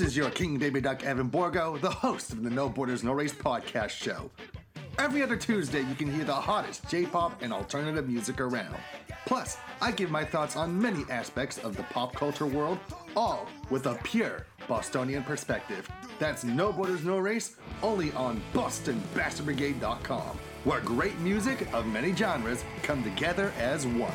This is your King Baby Duck Evan Borgo, the host of the No Borders No Race podcast show. Every other Tuesday, you can hear the hottest J pop and alternative music around. Plus, I give my thoughts on many aspects of the pop culture world, all with a pure Bostonian perspective. That's No Borders No Race, only on BostonBastardBrigade.com, where great music of many genres come together as one.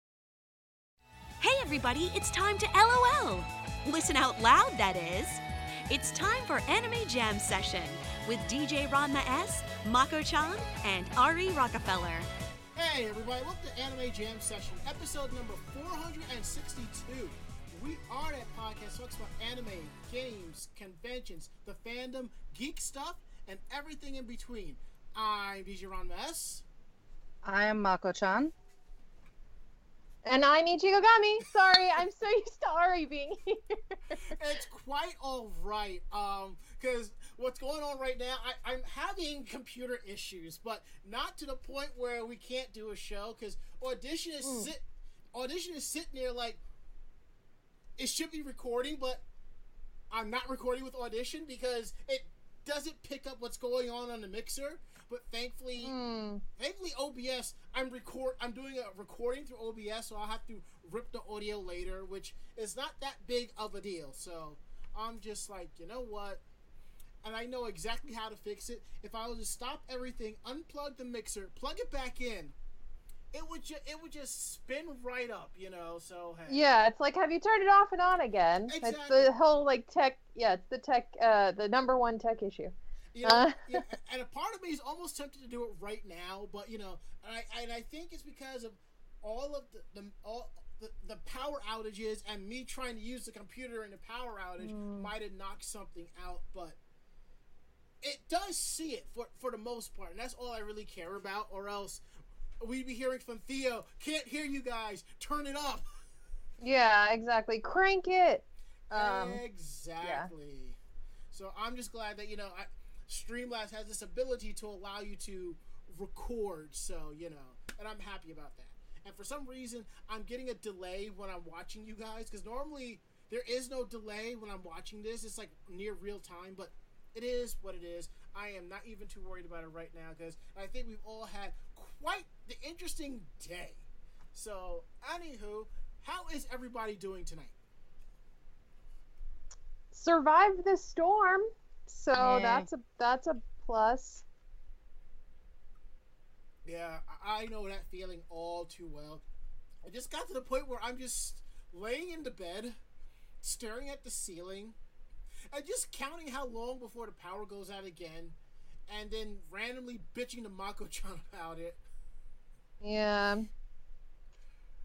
Hey, everybody, it's time to LOL. Listen out loud, that is. It's time for Anime Jam Session with DJ Ranma S, Mako chan, and Ari Rockefeller. Hey, everybody, welcome to Anime Jam Session, episode number 462. We are that podcast that talks about anime, games, conventions, the fandom, geek stuff, and everything in between. I'm DJ Ranma S. I am Mako chan. And I'm Ichigo Gami. Sorry, I'm so used to Ari being here. it's quite all right. Um, because what's going on right now, I, I'm having computer issues, but not to the point where we can't do a show. Because audition is Mm. sit, audition is sitting there like it should be recording, but I'm not recording with audition because it doesn't pick up what's going on on the mixer. But thankfully, Hmm. thankfully OBS, I'm record, I'm doing a recording through OBS, so I'll have to rip the audio later, which is not that big of a deal. So I'm just like, you know what? And I know exactly how to fix it. If I was to stop everything, unplug the mixer, plug it back in, it would ju- it would just spin right up, you know. So hey. Yeah, it's like, have you turned it off and on again? It's the whole like tech. Yeah, it's the tech. Uh, the number one tech issue. You know, Uh. yeah, and a part of me is almost tempted to do it right now, but you know, and I and I think it's because of all of the, the all the, the power outages and me trying to use the computer in the power outage might have knocked something out, but it does see it for for the most part, and that's all I really care about. Or else we'd be hearing from Theo, "Can't hear you guys, turn it up." Yeah, exactly. Crank it. Um, exactly. So I'm just glad that you know I, Streamlabs has this ability to allow you to record. So you know, and I'm happy about that. And for some reason, I'm getting a delay when I'm watching you guys because normally there is no delay when I'm watching this. It's like near real time, but it is what it is. I am not even too worried about it right now because I think we've all had quite the interesting day. So, anywho, how is everybody doing tonight? survived the storm, so Yeah. that's a that's a plus. Yeah, I I know that feeling all too well. I just got to the point where I'm just laying in the bed, staring at the ceiling, and just counting how long before the power goes out again, and then randomly bitching to Mako-chan about it. Yeah,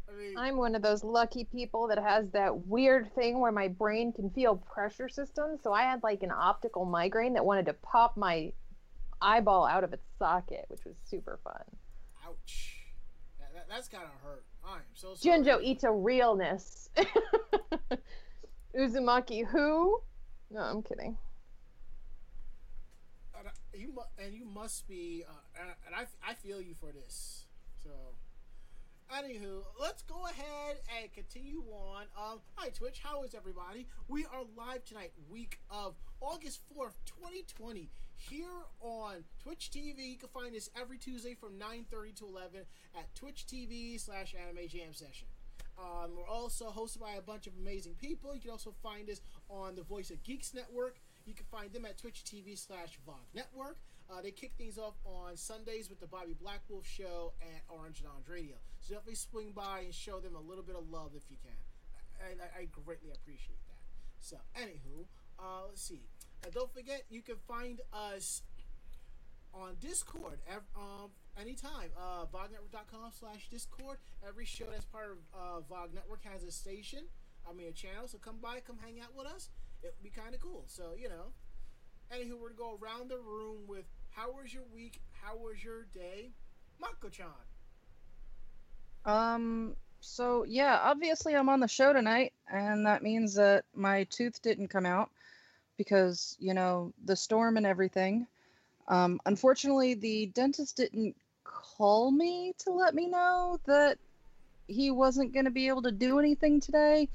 I mean, I'm one of those lucky people that has that weird thing where my brain can feel pressure systems. So I had like an optical migraine that wanted to pop my eyeball out of its socket, which was super fun. ouch. That, that, that's gotta hurt. I'm so sorry. Junji Ito realness. Uzumaki who? No, I'm kidding. And you and you must be, uh, and, and I, I feel you for this. So, Anywho, let's go ahead and continue on. Um, hi Twitch, how is everybody? We are live tonight, week of August 4th, 2020, here on Twitch TV. You can find us every Tuesday from 9.30 to 11 at Twitch TV slash Anime Jam Session. Um, we're also hosted by a bunch of amazing people. You can also find us on the Voice of Geeks Network. You can find them at Twitch TV slash VOG Network. Uh, they kick things off on Sundays with the Bobby Blackwolf Show at Orange Lounge Radio. So definitely swing by and show them a little bit of love if you can. I, I, I greatly appreciate that. So, anywho, uh, let's see. And don't forget, you can find us on Discord ev- um, anytime. Uh, VogNetwork.com slash Discord. Every show that's part of uh, Network has a station, I mean a channel. So come by, come hang out with us. It would be kind of cool. So, you know. Anywho, we're going to go around the room with how was your week? How was your day? Mako-chan. Um, so yeah, obviously I'm on the show tonight, and that means that my tooth didn't come out because, you know, the storm and everything. Um, unfortunately, the dentist didn't call me to let me know that he wasn't going to be able to do anything today.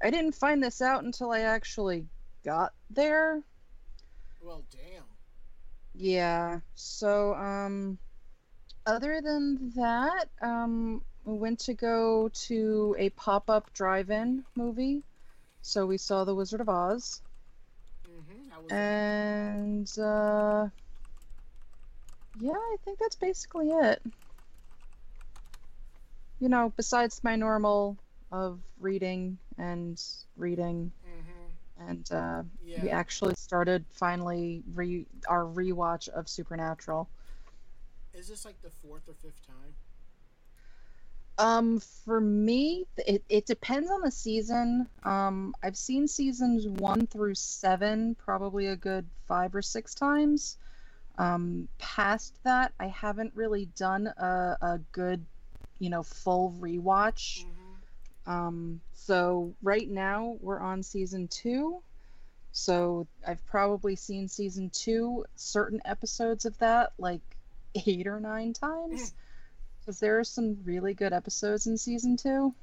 I didn't find this out until I actually got there. Well, damn. Yeah. So, um, other than that, um, we went to go to a pop-up drive-in movie. So we saw The Wizard of Oz, Mm-hmm. How was that? and uh, yeah, I think that's basically it. You know, besides my normal of reading and reading. And uh, Yeah. we actually started finally re our rewatch of Supernatural. Is this like the fourth or fifth time? Um, for me, it, it depends on the season. Um, I've seen seasons one through seven probably a good five or six times. Um, past that, I haven't really done a, a good, you know, full rewatch. Mm-hmm. Um, so right now we're on season two. So I've probably seen season two, certain episodes of that, like eight or nine times. Because there are some really good episodes in season two.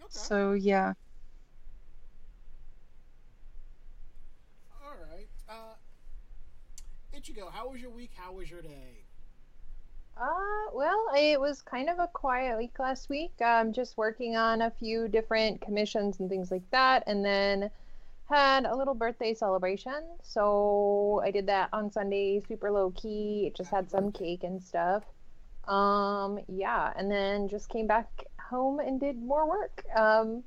Okay. So yeah. All right. Uh, Ichigo, how was your week? How was your day? Uh, well, it was kind of a quiet week last week. I'm um, just working on a few different commissions and things like that, and then had a little birthday celebration. So I did that on Sunday, super low key. It just had some cake and stuff. Um, yeah, and then just came back home and did more work. Um,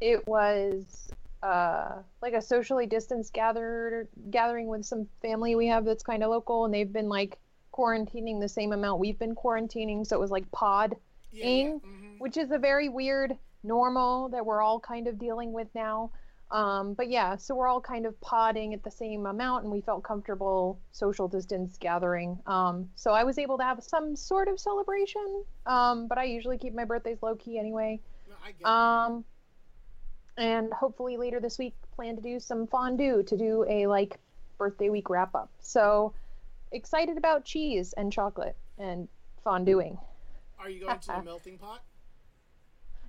it was uh like a socially distanced gathered gathering with some family we have that's kind of local, and they've been like quarantining the same amount we've been quarantining. So it was like pod Yeah. Ing, Mm-hmm. which is a very weird normal that we're all kind of dealing with now. Um, but yeah, so we're all kind of podding at the same amount, and we felt comfortable social distance gathering. Um, so I was able to have some sort of celebration, um, but I usually keep my birthdays low key anyway. No, I get that. Um, and hopefully later this week, plan to do some fondue to do a like birthday week wrap up. So excited about cheese and chocolate and fondueing. Are you going to the melting pot?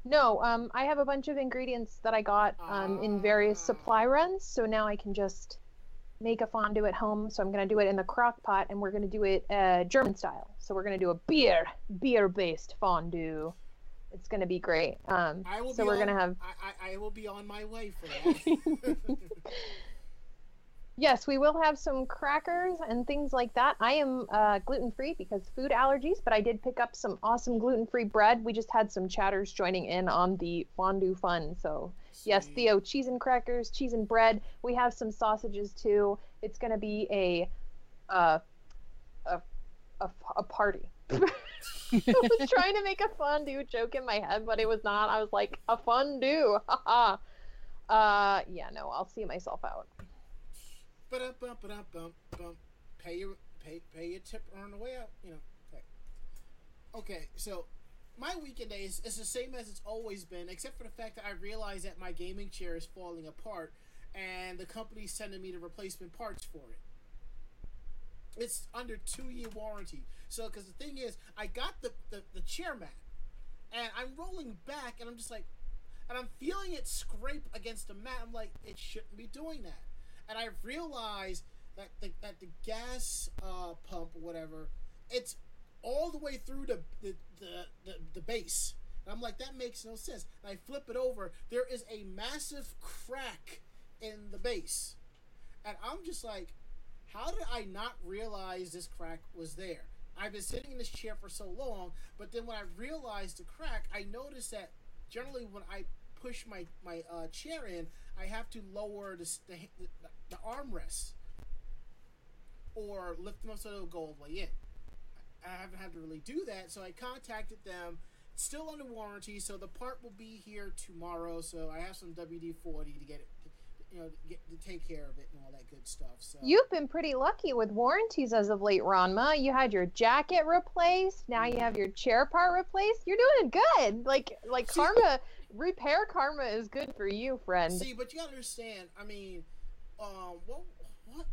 No, um, I have a bunch of ingredients that I got um, in various Ah. supply runs, so now I can just make a fondue at home. So I'm gonna do it in the crock pot, and we're gonna do it uh, German style. So we're gonna do a beer, beer-based fondue. It's gonna be great. Um, I will so be we're gonna have I, I, I will be on my way for that. Yes, we will have some crackers and things like that. I am uh, gluten free because food allergies, but I did pick up some awesome gluten free bread. We just had some chatters joining in on the fondue fun. So, yes, Theo, cheese and crackers, cheese and bread. We have some sausages too. It's going to be a, uh, a, a, a party. I was trying to make a fondue joke in my head, but it was not. I was like, a fondue. Uh, yeah, no, I'll see myself out. Ba-da-bum-ba-da-bum, bum. Pay your pay pay your tip on the way out. You know. Okay. Okay, so my weekend day is, is the same as it's always been, except for the fact that I realize that my gaming chair is falling apart, and the company's sending me the replacement parts for it. it's under two year warranty. So, because the thing is, I got the, the the chair mat, and I'm rolling back, and I'm just like, and I'm feeling it scrape against the mat. I'm like, it shouldn't be doing that. And I realized that the, that the gas uh, pump whatever, it's all the way through the the, the, the, the base. And I'm like, that makes no sense. And I flip it over, there is a massive crack in the base. And I'm just like, how did I not realize this crack was there? I've been sitting in this chair for so long, but then when I realized the crack, I noticed that generally when I push my my uh, chair in, I have to lower the the, the, the armrest or lift them up so they'll go all the way in. I haven't had to really do that, so I contacted them. It's still under warranty, so the part will be here tomorrow. So I have some WD forty to get it, you know, get, to take care of it and all that good stuff. So You've been pretty lucky with warranties as of late, Ranma. You had your jacket replaced. Now you have your chair part replaced. You're doing good. Like like See- karma, repair karma is good for you, friend. See, but you gotta understand. I mean, um, what what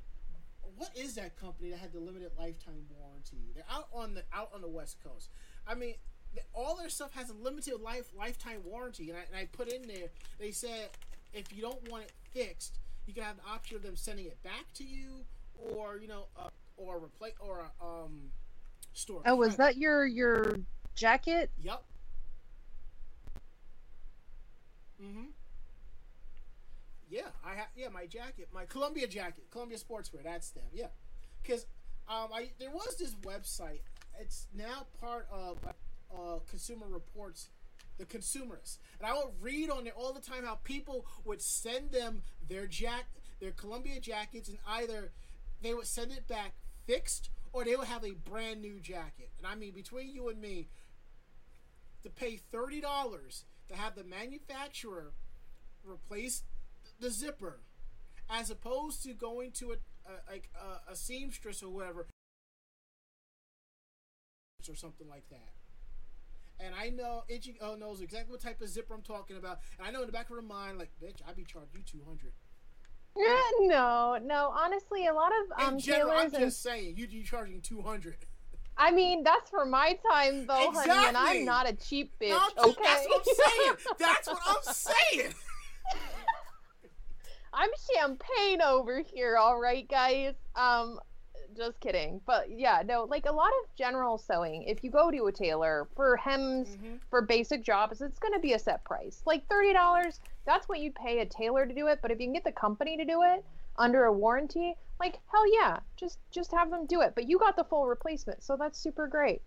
what is that company that had the limited lifetime warranty? They're out on the out on the West Coast. I mean, th- all their stuff has a limited life lifetime warranty, and I, and I put in there. They said if you don't want it fixed, you can have the option of them sending it back to you, or you know, uh, or replace or uh, um, store. Oh, was that your your jacket? Yep. Mm-hmm. Yeah, I have. Yeah, my jacket, my Columbia jacket, Columbia Sportswear. That's them. Yeah, because um, I there was this website. It's now part of uh, Consumer Reports, the Consumerist, and I would read on there all the time how people would send them their jack, their Columbia jackets, and either they would send it back fixed or they would have a brand new jacket. And I mean, between you and me, to pay thirty dollars to have the manufacturer replace the zipper, as opposed to going to a, a like a, a seamstress or whatever, or something like that. And I know Itchy O knows exactly what type of zipper I'm talking about, and I know in the back of her mind, like, bitch, I'd be charging you two hundred. no, no. Honestly, a lot of um In general, I'm tailors and just saying, you you charging two hundred. I mean, that's for my time though, honey, and I'm not a cheap bitch. No, okay, That's what I'm saying. That's what I'm saying. I'm champagne over here, all right, guys. Um, just kidding. But yeah, no, like a lot of general sewing. If you go to a tailor for hems, Mhm. for basic jobs, it's going to be a set price, like thirty dollars. That's what you'd pay a tailor to do it. But if you can get the company to do it under a warranty, like hell yeah, just just have them do it. But you got the full replacement, so that's super great.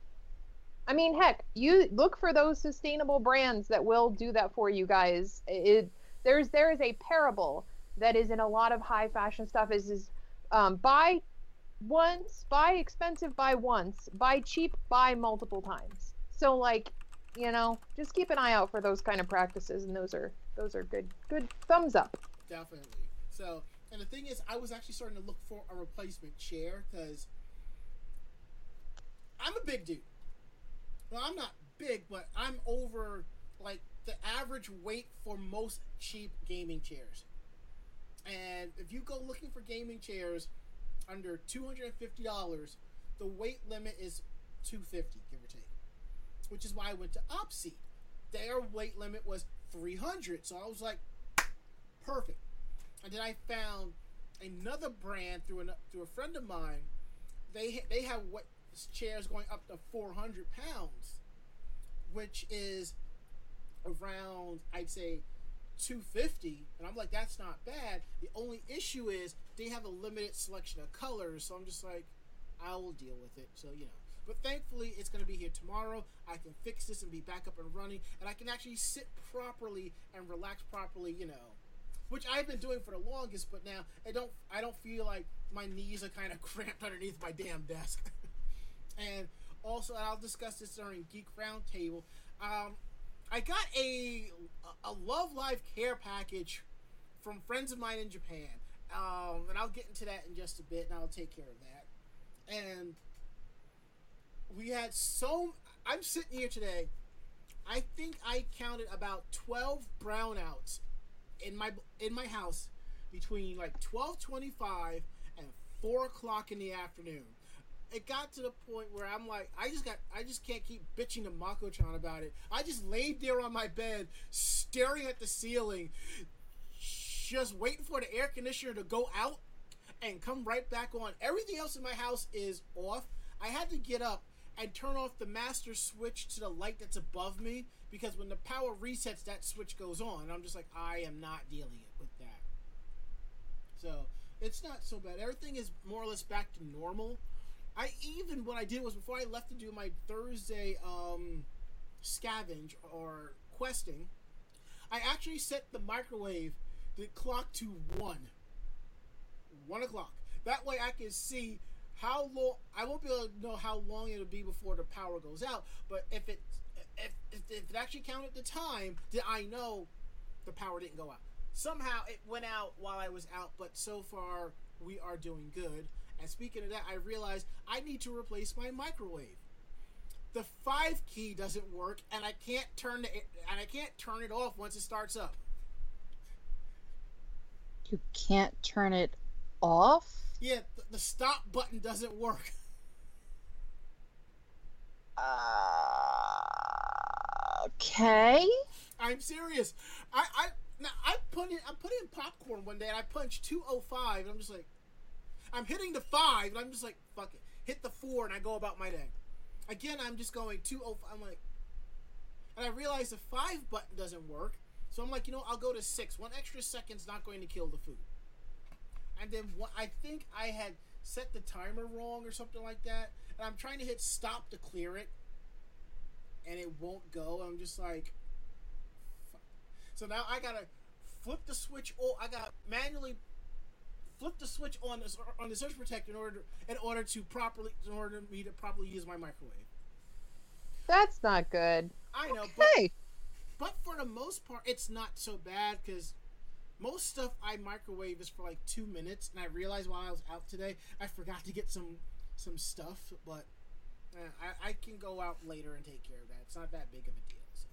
I mean, heck, you look for those sustainable brands that will do that for you guys. It there's there is a parable that is in a lot of high fashion stuff is is um, buy once, buy expensive, buy once, buy cheap, buy multiple times. So like, you know, just keep an eye out for those kind of practices, and those are those are good good thumbs up. Definitely. So, and the thing is, I was actually starting to look for a replacement chair because I'm a big dude. Well, I'm not big, but I'm over like the average weight for most cheap gaming chairs. And if you go looking for gaming chairs under two hundred and fifty dollars, the weight limit is two fifty, give or take. Which is why I went to Opseat. Their weight limit was three hundred, so I was like, perfect. And then I found another brand through an, through a friend of mine. They they have what chairs going up to four hundred pounds, which is around I'd say two fifty. And I'm like, that's not bad. The only issue is they have a limited selection of colors, so I'm just like, I will deal with it. So you know. But thankfully, it's going to be here tomorrow. I can fix this and be back up and running, and I can actually sit properly and relax properly. You know, which I've been doing for the longest, but now I don't I don't feel like my knees are kind of cramped underneath my damn desk. and also, I'll discuss this during Geek Roundtable. Um, I got a a Love Live care package from friends of mine in Japan, um, and I'll get into that in just a bit, and I'll take care of that. And we had so I'm sitting here today. I think I counted about twelve brownouts in my in my house between like twelve twenty five and four o'clock in the afternoon. It got to the point where I'm like, I just got, I just can't keep bitching to Mako-chan about it. I just laid there on my bed, staring at the ceiling, just waiting for the air conditioner to go out and come right back on. Everything else in my house is off. I had to get up and turn off the master switch to the light that's above me because when the power resets, that switch goes on. I'm just like, I am not dealing it with that. So it's not so bad. Everything is more or less back to normal. I even what I did was before I left to do my Thursday um, scavenge or questing, I actually set the microwave the clock to one. One o'clock. That way I can see how long. I won't be able to know how long it'll be before the power goes out. But if it if, if, it actually counted the time, then I know the power didn't go out. Somehow it went out while I was out, but so far we are doing good. And speaking of that, I realized I need to replace my microwave. The five key doesn't work, and I can't turn it and I can't turn it off once it starts up. You can't turn it off. Yeah, the, the stop button doesn't work. Uh, okay. I'm serious. I I now I put in I put in popcorn one day and I punched 205 and I'm just like I'm hitting the 5 and I'm just like fuck it. Hit the 4 and I go about my day. Again, I'm just going 205 I'm like and I realize the 5 button doesn't work. So I'm like, you know, I'll go to 6. One extra second's not going to kill the food. And then what I think I had set the timer wrong or something like that. And I'm trying to hit stop to clear it and it won't go. I'm just like, fuck. so now I gotta flip the switch. Oh, I gotta manually flip the switch on the, on the surge protector in order in order to properly in order for me to properly use my microwave. That's not good. I know, Hey, but but for the most part, it's not so bad because most stuff I microwave is for like two minutes, and I realized while I was out today, I forgot to get some some stuff, but. eh, I, I can go out later and take care of that. It's not that big of a deal. So.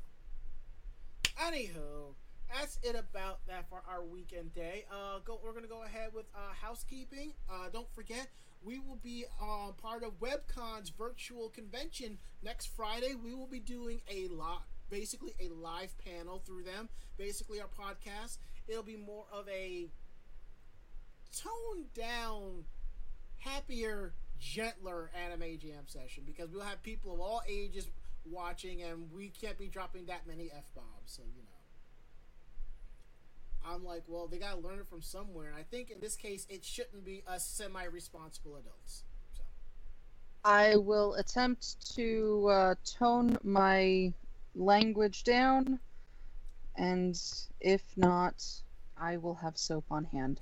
Anywho, that's it about that for our weekend day. Uh, go. We're gonna go ahead with uh, housekeeping. Uh, don't forget, we will be uh, part of WebCon's virtual convention next Friday. We will be doing a lot, basically a live panel through them. Basically, our podcast. It'll be more of a toned down, happier, gentler anime jam session because we'll have people of all ages watching, and we can't be dropping that many f bombs. So you know. I'm like, well, they gotta learn it from somewhere, and I think in this case, it shouldn't be us semi-responsible adults. So, I will attempt to uh, tone my language down, and if not, I will have soap on hand.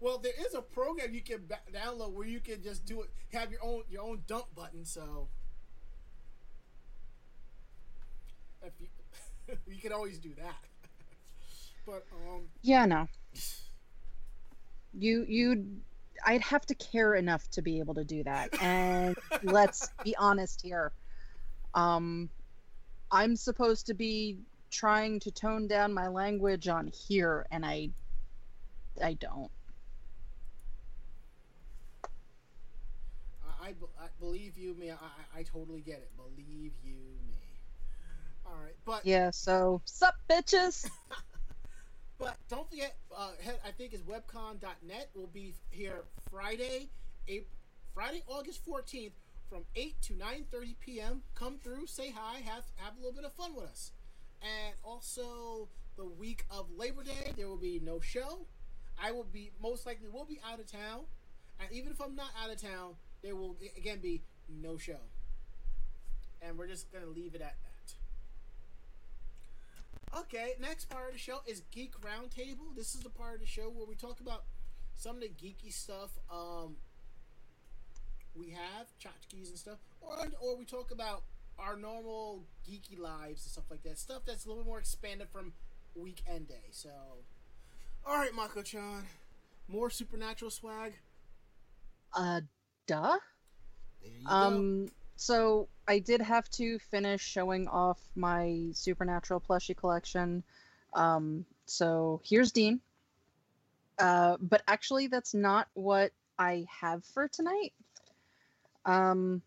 well, there is a program you can download where you can just do it, have your own your own dump button. So, if you you can always do that. But um, Yeah, no. You you I'd have to care enough to be able to do that. And let's be honest here. Um I'm supposed to be trying to tone down my language on here and I I don't. I, I, believe you me. I, I I totally get it. Believe you me. All right, but Yeah, so sup bitches. But don't forget, uh, I think is webcon.net will be here Friday, April, Friday, August 14th from 8 to 9.30 p.m. Come through, say hi, have, have a little bit of fun with us. And also the week of Labor Day, there will be no show. I will be, most likely will be out of town. And even if I'm not out of town, there will, again, be no show. And we're just going to leave it at. Okay, next part of the show is Geek Roundtable. This is the part of the show where we talk about some of the geeky stuff um, we have, tchotchkes and stuff, or or we talk about our normal geeky lives and stuff like that. Stuff that's a little bit more expanded from weekend day. So, all right, Mako-chan, more supernatural swag. Uh duh. There you go. So I did have to finish showing off my Supernatural plushie collection. Um, so here's Dean. Uh, but actually, that's not what I have for tonight. Um,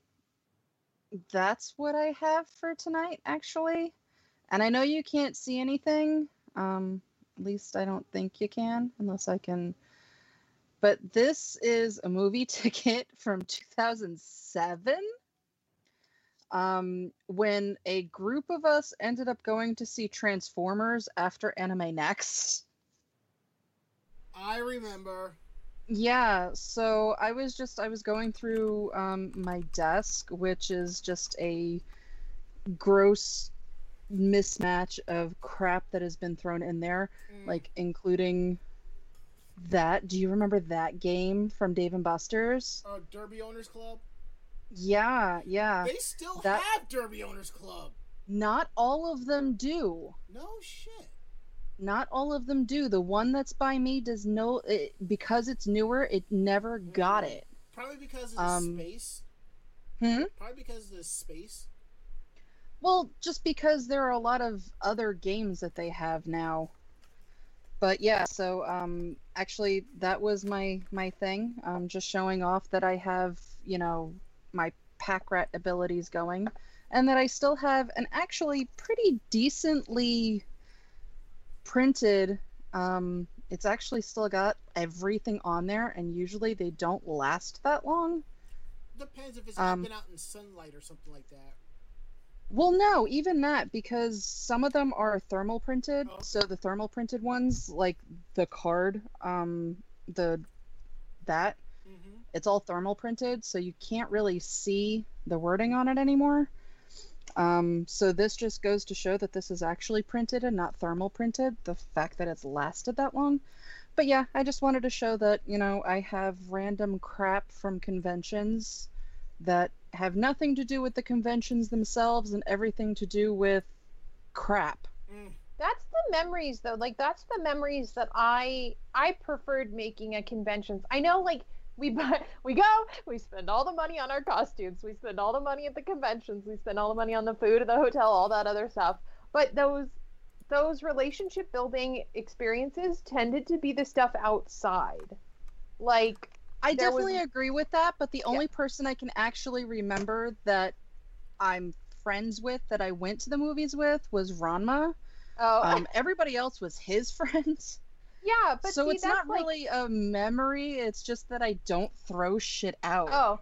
that's what I have for tonight, actually. And I know you can't see anything. Um, at least I don't think you can, unless I can. But this is a movie ticket from 2007 um, when a group of us ended up going to see Transformers after Anime Next. I remember. Yeah, so I was just I was going through um, my desk, which is just a gross mismatch of crap that has been thrown in there, Mm. like including that. Do you remember that game from Dave and Buster's? uh, Derby Owners Club. Yeah, yeah. They still that- have Derby Owners Club. Not all of them do. No shit. Not all of them do. The one that's by me does no it, because it's newer. It never got it. Probably because of the Um, space. Hmm. Probably because of the space. Well, just because there are a lot of other games that they have now. But yeah, so um actually that was my my thing. Um just showing off that I have, you know, my pack rat abilities going and that I still have an actually pretty decently printed um it's actually still got everything on there and usually they don't last that long. Depends if it's Um, been out in sunlight or something like that. Well, no, even that because some of them are thermal printed. Oh. So the thermal printed ones, like the card, um, the that it's all thermal printed, so you can't really see the wording on it anymore. Um, so this just goes to show that this is actually printed and not thermal printed. The fact that it's lasted that long. But yeah, I just wanted to show that you know I have random crap from conventions that have nothing to do with the conventions themselves and everything to do with crap. Mm. That's the memories though. Like that's the memories that I I preferred making at conventions. I know like we buy we go, we spend all the money on our costumes, we spend all the money at the conventions, we spend all the money on the food at the hotel, all that other stuff. But those those relationship building experiences tended to be the stuff outside. Like I There was- definitely agree with that, but the only person I can actually remember that I'm friends with that I went to the movies with was Ranma. oh Um, everybody else was his friends. Yeah, but so see, it's that's not like, really a memory, it's just that I don't throw shit out. Oh,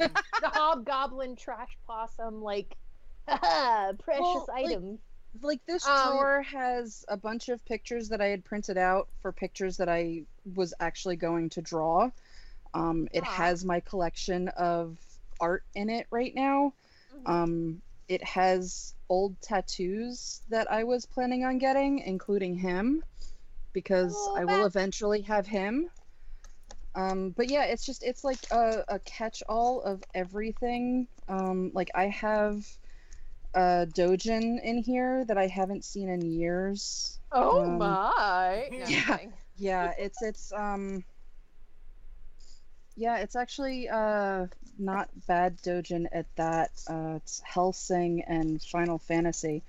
Mm. the hobgoblin trash possum like precious Well, like, items. Like this Um, drawer has a bunch of pictures that I had printed out for pictures that I was actually going to draw. Um, it Aw. has my collection of art in it right now. Mhm. Um, it has old tattoos that I was planning on getting, including him, because I will eventually have him. Um, but yeah, it's just it's like a, a catch-all of everything. Um, like I have a Dojin in here that I haven't seen in years. Oh Um, my! No, yeah. Yeah, it's it's um yeah, it's actually uh not bad Dojin at that. Uh it's Hellsing and Final Fantasy.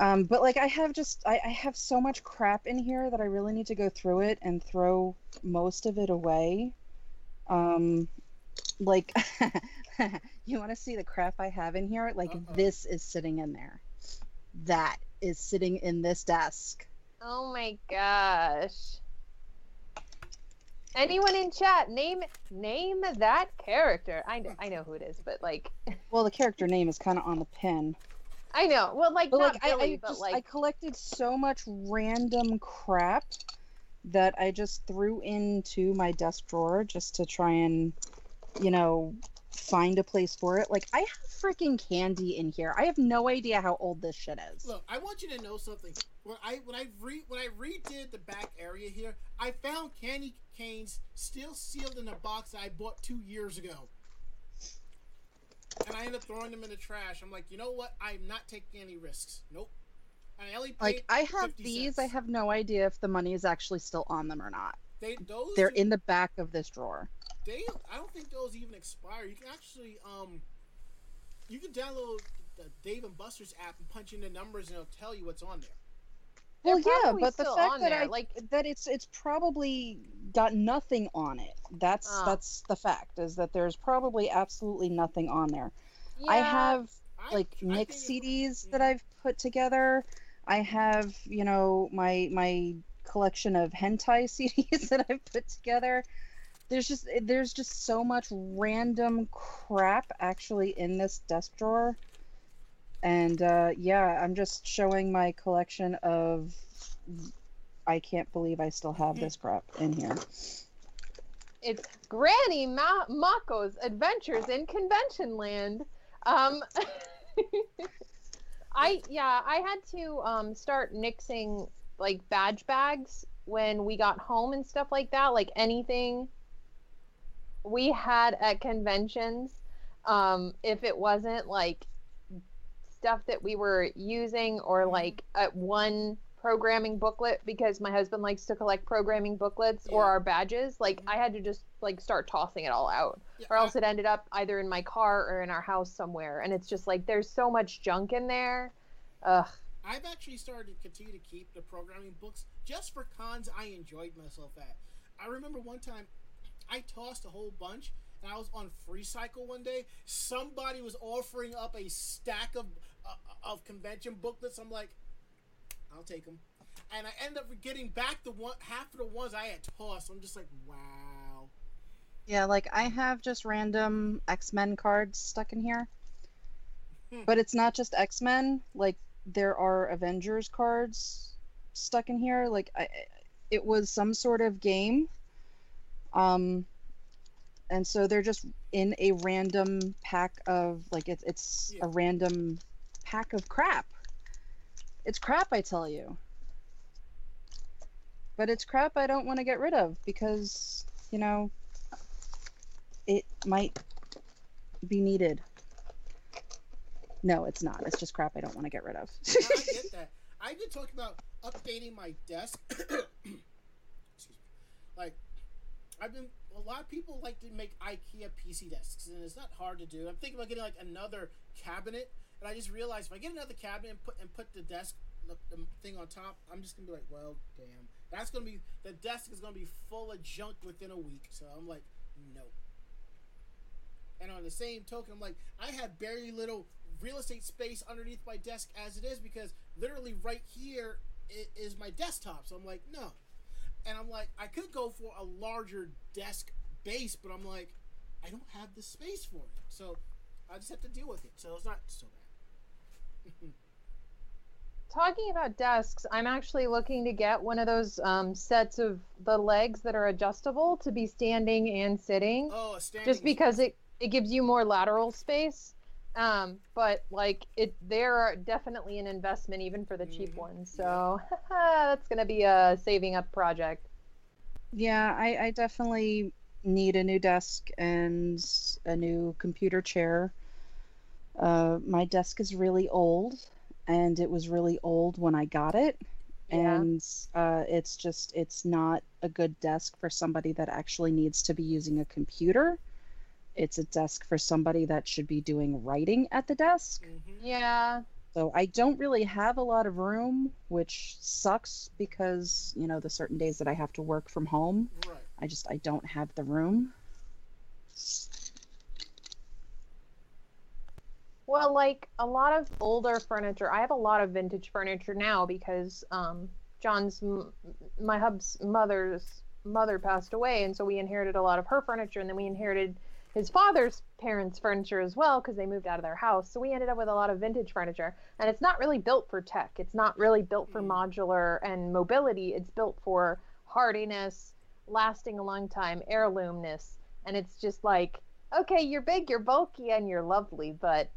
Um but like I have just I, I have so much crap in here that I really need to go through it and throw most of it away. Um like you want to see the crap I have in here? Like Uh-oh. this is sitting in there. That is sitting in this desk. Oh my gosh! Anyone in chat, name name that character. I know, I know who it is, but like Well, the character name is kind of on the pin. I know. Well, like But not like I, Billy, I but just I collected so much random crap that I just threw into my desk drawer just to try and, you know, find a place for it. Like I have freaking candy in here. I have no idea how old this shit is. Look, I want you to know something. When I when I re when I redid the back area here, I found candy canes still sealed in a box that I bought two years ago. And I end up throwing them in the trash. I'm like, you know what? I'm not taking any risks. Nope. And I only Like I have 50 these. I have no idea if the money is actually still on them or not. They those They're in the back of this drawer. they I don't think those even expire. You can actually um you can download the Dave and Buster's app and punch in the numbers and it'll tell you what's on there. Well, yeah, but the fact that there, I like that it's it's probably got nothing on it. That's Ah. that's the fact is that there's probably absolutely nothing on there. I have like I mix CDs that I've put together. I have, you know, my my collection of hentai CDs that I've put together. There's just there's just so much random crap actually in this desk drawer. And uh, yeah, I'm just showing my collection of. I can't believe I still have this crap in here. it's Granny Ma- Mako's Adventures in Convention Land. Um, I yeah, I had to um, start nixing like badge bags when we got home and stuff like that. Like anything we had at conventions, um, if it wasn't like stuff that we were using or mm-hmm. like at one programming booklet because my husband likes to collect programming booklets or our badges like mm-hmm. i had to just like start tossing it all out. Yeah, or I- else it ended up either in my car or in our house somewhere and it's just like there's so much junk in there. Ugh. I've actually started to continue to keep the programming books just for cons I enjoyed myself at. I remember one time I tossed a whole bunch and I was on Free Cycle one day. Somebody was offering up a stack of uh, of convention booklets. I'm like, I'll take them. And I end up getting back the one half of the ones I had tossed. I'm just like, wow. Yeah, like I have just random X Men cards stuck in here. Hmm. But it's not just X Men. Like there are Avengers cards stuck in here. Like I, it was some sort of game. Um, and so they're just in a random pack of like it's it's Yeah. a random pack of crap. It's crap, I tell you. But it's crap I don't want to get rid of because you know it might be needed. No, it's not. It's just crap I don't want to get rid of. No, I get that. I've been talking about updating my desk. Excuse me. Like, I've been. A lot of people like to make IKEA PC desks, and it's not hard to do. I'm thinking about getting like another cabinet, and I just realized if I get another cabinet and put and put the desk, the, thing on top, I'm just gonna be like, well, damn, that's gonna be the desk is gonna be full of junk within a week. So I'm like, no. And on the same token, I'm like, I have very little real estate space underneath my desk as it is because literally right here is my desktop. So I'm like, no. And I'm like, I could go for a larger desk base, but I'm like, I don't have the space for it. So I just have to deal with it. So it's not so bad. talking about desks i'm actually looking to get one of those um, sets of the legs that are adjustable to be standing and sitting Oh, standing just because it it gives you more lateral space um but like it they're definitely an investment even for the cheap Mhm. ones so that's gonna be a saving up project yeah, I, I definitely need a new desk and a new computer chair. Uh, my desk is really old, and it was really old when I got it. Yeah. And uh, it's just, it's not a good desk for somebody that actually needs to be using a computer. It's a desk for somebody that should be doing writing at the desk. Mhm. yeah So I don't really have a lot of room, which sucks because, you know, the certain days that I have to work from home, Right. I just I don't have the room. Well, like a lot of older furniture, I have a lot of vintage furniture now because um, John's, m- my hub's mother's mother passed away, and so we inherited a lot of her furniture, and then we inherited his father's parents' furniture as well because they moved out of their house. So we ended up with a lot of vintage furniture, and it's not really built for tech. It's not really built for Mm. modular and mobility. It's built for hardiness, lasting a long time, heirloomness, and it's just like, okay, you're big, you're bulky, and you're lovely, but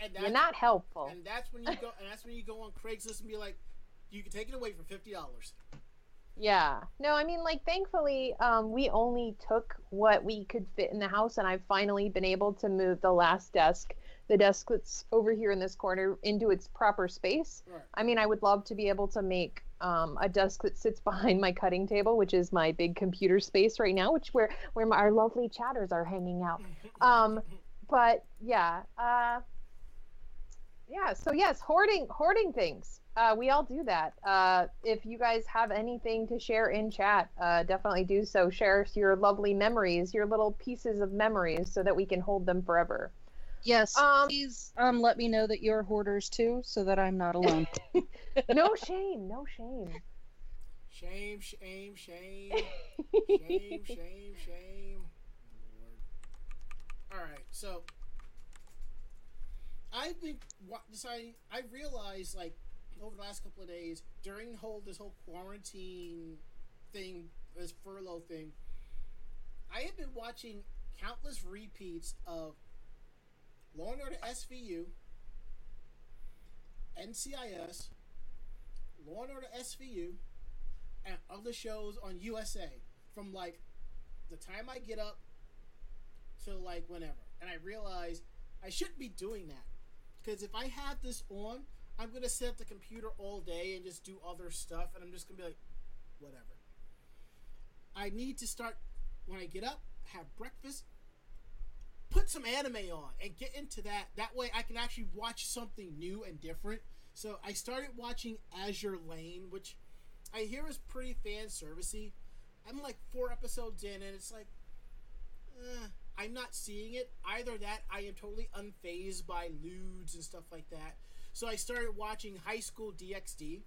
And you're not helpful. and that's when you go and that's when you go on Craigslist and be like, you can take it away for fifty dollars. Yeah. No, I mean, like, thankfully, um, we only took what we could fit in the house, and I've finally been able to move the last desk, the desk that's over here in this corner, into its proper space. Right. I mean, I would love to be able to make um, a desk that sits behind my cutting table, which is my big computer space right now, which where where my, our lovely chatters are hanging out. Um, but yeah, uh, yeah. So yes, hoarding hoarding things. Uh, we all do that. Uh, if you guys have anything to share in chat, uh, definitely do so. Share your lovely memories, your little pieces of memories, so that we can hold them forever. Yes, Um, please um, let me know that you're hoarders too, so that I'm not alone. No shame, no shame. Shame, shame, shame, shame, shame, shame. Lord. All right, so I've been deciding. I realized like over the last couple of days during whole this whole quarantine thing, this furlough thing, I have been watching countless repeats of Law and Order SVU, NCIS, Law and Order SVU, and other shows on USA from like the time I get up to like whenever. And I realize I shouldn't be doing that because if I have this on, I'm gonna sit at the computer all day and just do other stuff, and I'm just gonna be like, whatever. I need to start when I get up, have breakfast, put some anime on, and get into that. That way, I can actually watch something new and different. So I started watching Azur Lane, which I hear is pretty fan servicey. I'm like four episodes in, and it's like, eh, I'm not seeing it. Either that, I am totally unfazed by lewds and stuff like that. So I started watching High School DxD.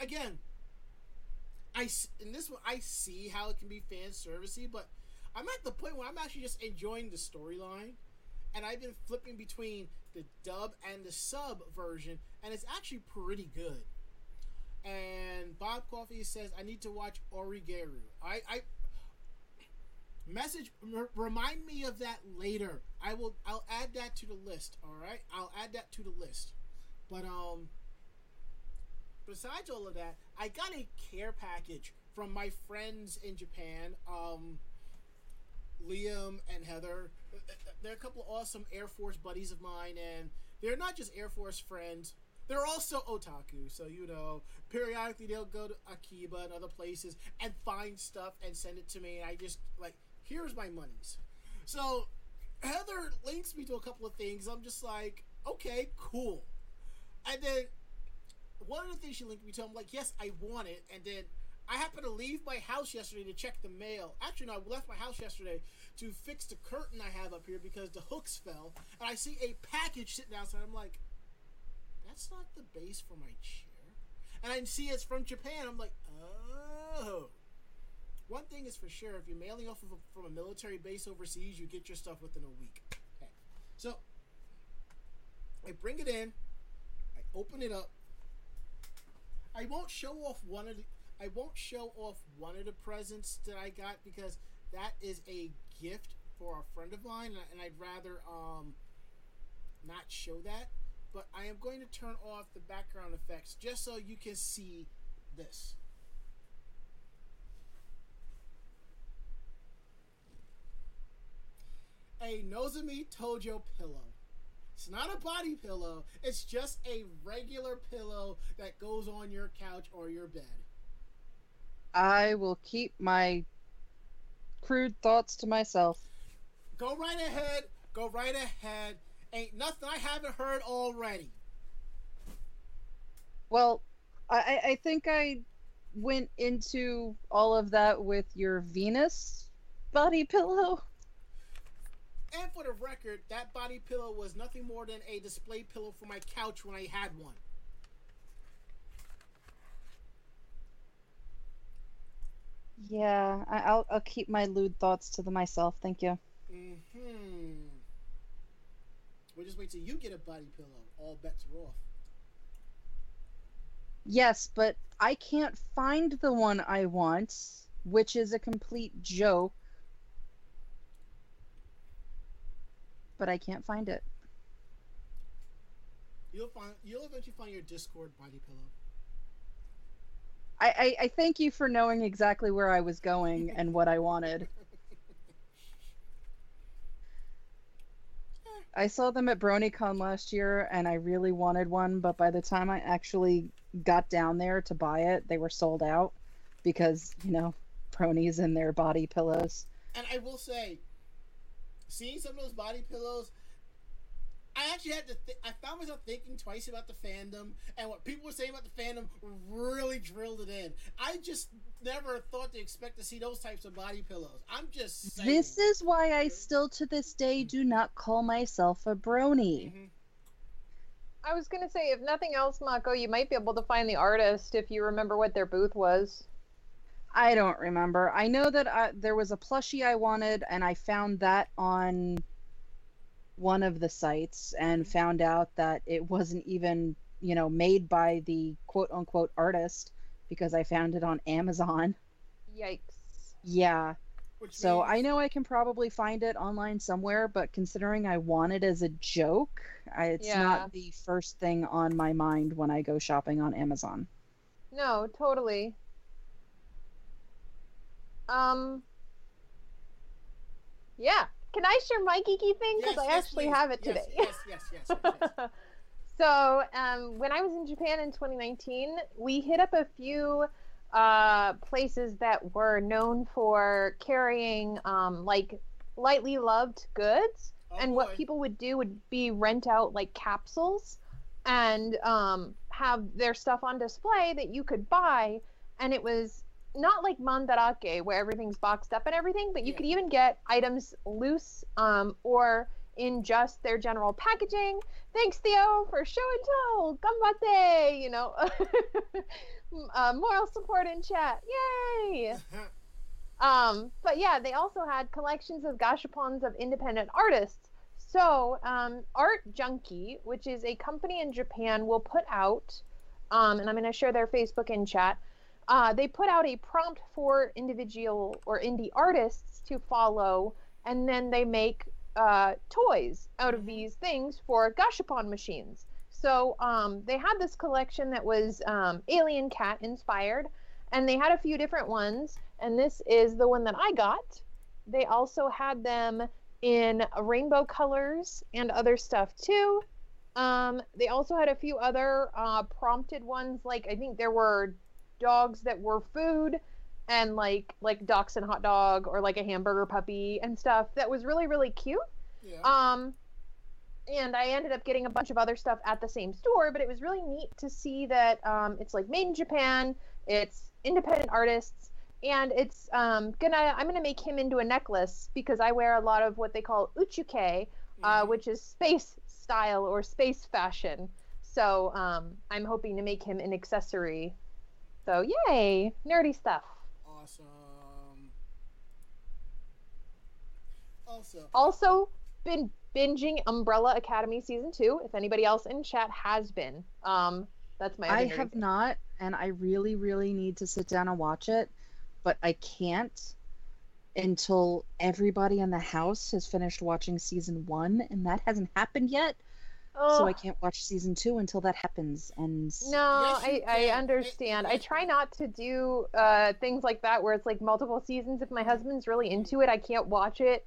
Again, I in this one I see how it can be fan servicey, but I'm at the point where I'm actually just enjoying the storyline, and I've been flipping between the dub and the sub version, and it's actually pretty good. And Bob Coffee says I need to watch Oregairu. I, I message r- remind me of that later. I will. I'll add that to the list. All right. I'll add that to the list. But um, besides all of that, I got a care package from my friends in Japan. Um, Liam and Heather. They're a couple of awesome Air Force buddies of mine, and they're not just Air Force friends. They're also otaku, so you know, periodically they'll go to Akiba and other places and find stuff and send it to me. And I just like, here's my monies. So Heather links me to a couple of things. I'm just like, okay, cool. And then one of the things she linked me to, I'm like, yes, I want it. And then I happened to leave my house yesterday to check the mail. Actually, no, I left my house yesterday to fix the curtain I have up here because the hooks fell. And I see a package sitting outside. I'm like, that's not the base for my chair. And I see it's from Japan. I'm like, oh. One thing is for sure, if you're mailing off of a, from a military base overseas, you get your stuff within a week. Okay. So, I bring it in. Open it up. I won't show off one of the. I won't show off one of the presents that I got because that is a gift for a friend of mine, and I'd rather um not show that. But I am going to turn off the background effects just so you can see this. A Nozomi Tojo pillow. It's not a body pillow. It's just a regular pillow that goes on your couch or your bed. I will keep my crude thoughts to myself. Go right ahead. Go right ahead. Ain't nothing I haven't heard already. Well, I, I- think I went into all of that with your Venus body pillow. And for the record, that body pillow was nothing more than a display pillow for my couch when I had one. Yeah, I'll I'll keep my lewd thoughts to the myself. Thank you. Hmm. We'll just wait till you get a body pillow. All bets are off. Yes, but I can't find the one I want, which is a complete joke. But I can't find it. You'll find. You'll eventually find your Discord body pillow. I, I, I thank you for knowing exactly where I was going and what I wanted. I saw them at BronyCon last year and I really wanted one, but by the time I actually got down there to buy it, they were sold out because, you know, bronies and their body pillows. And I will say, seeing some of those body pillows, I actually had to. Th- I found myself thinking twice about the fandom and what people were saying about the fandom. Really drilled it in. I just never thought to expect to see those types of body pillows. I'm just. Saying. This is why I still to this day do not call myself a brony. Mhm. I was gonna say, if nothing else, Mako, you might be able to find the artist if you remember what their booth was. I don't remember. I know that I, there was a plushie I wanted, and I found that on one of the sites and mm-hmm. found out that it wasn't even, you know, made by the quote unquote artist because I found it on Amazon. Yikes. Yeah. Which So means- I know I can probably find it online somewhere, but considering I want it as a joke, I, it's Yeah. not the first thing on my mind when I go shopping on Amazon. No, totally. Um. Yeah. Can I share my geeky thing? Because Yes, I yes, actually please. have it today. Yes, yes, yes, yes. yes. so, um, when I was in Japan in 2019, we hit up a few uh, places that were known for carrying um, like lightly loved goods. Oh, and boy. what people would do would be rent out like capsules and um, have their stuff on display that you could buy. And it was not like mandarake where everything's boxed up and everything, but you Yeah. could even get items loose um, or in just their general packaging. Thanks, Theo, for show and tell. Gambate, you know. uh, moral support in chat. Yay! Um, but yeah, they also had collections of gashapons of independent artists. So, um, Art Junkie, which is a company in Japan, will put out, um, and I'm going to share their Facebook in chat. Uh, they put out a prompt for individual or indie artists to follow, and then they make uh, toys out of these things for gashapon machines. So um, they had this collection that was um, Alien Cat inspired, and they had a few different ones and this is the one that I got. They also had them in rainbow colors and other stuff too. Um, they also had a few other uh, prompted ones, like I think there were dogs that were food, and like like ducks and hot dog, or like a hamburger puppy and stuff. That was really really cute. yeah. Um, and I ended up getting a bunch of other stuff at the same store, but it was really neat to see that um, it's like made in Japan. It's independent artists, and it's um, gonna. I'm gonna make him into a necklace because I wear a lot of what they call uchuke, uh, Mhm. which is space style or space fashion. So um, I'm hoping to make him an accessory. So yay, nerdy stuff. Awesome. Also, Also been binging Umbrella Academy season two. If anybody else in chat has been, um, that's my. I have thing. not, and I really, really need to sit down and watch it, but I can't until everybody in the house has finished watching season one, and that hasn't happened yet. So I can't watch season two until that happens. And No, Yes, I, I understand. I try not to do uh, things like that where it's like multiple seasons. If my husband's really into it, I can't watch it,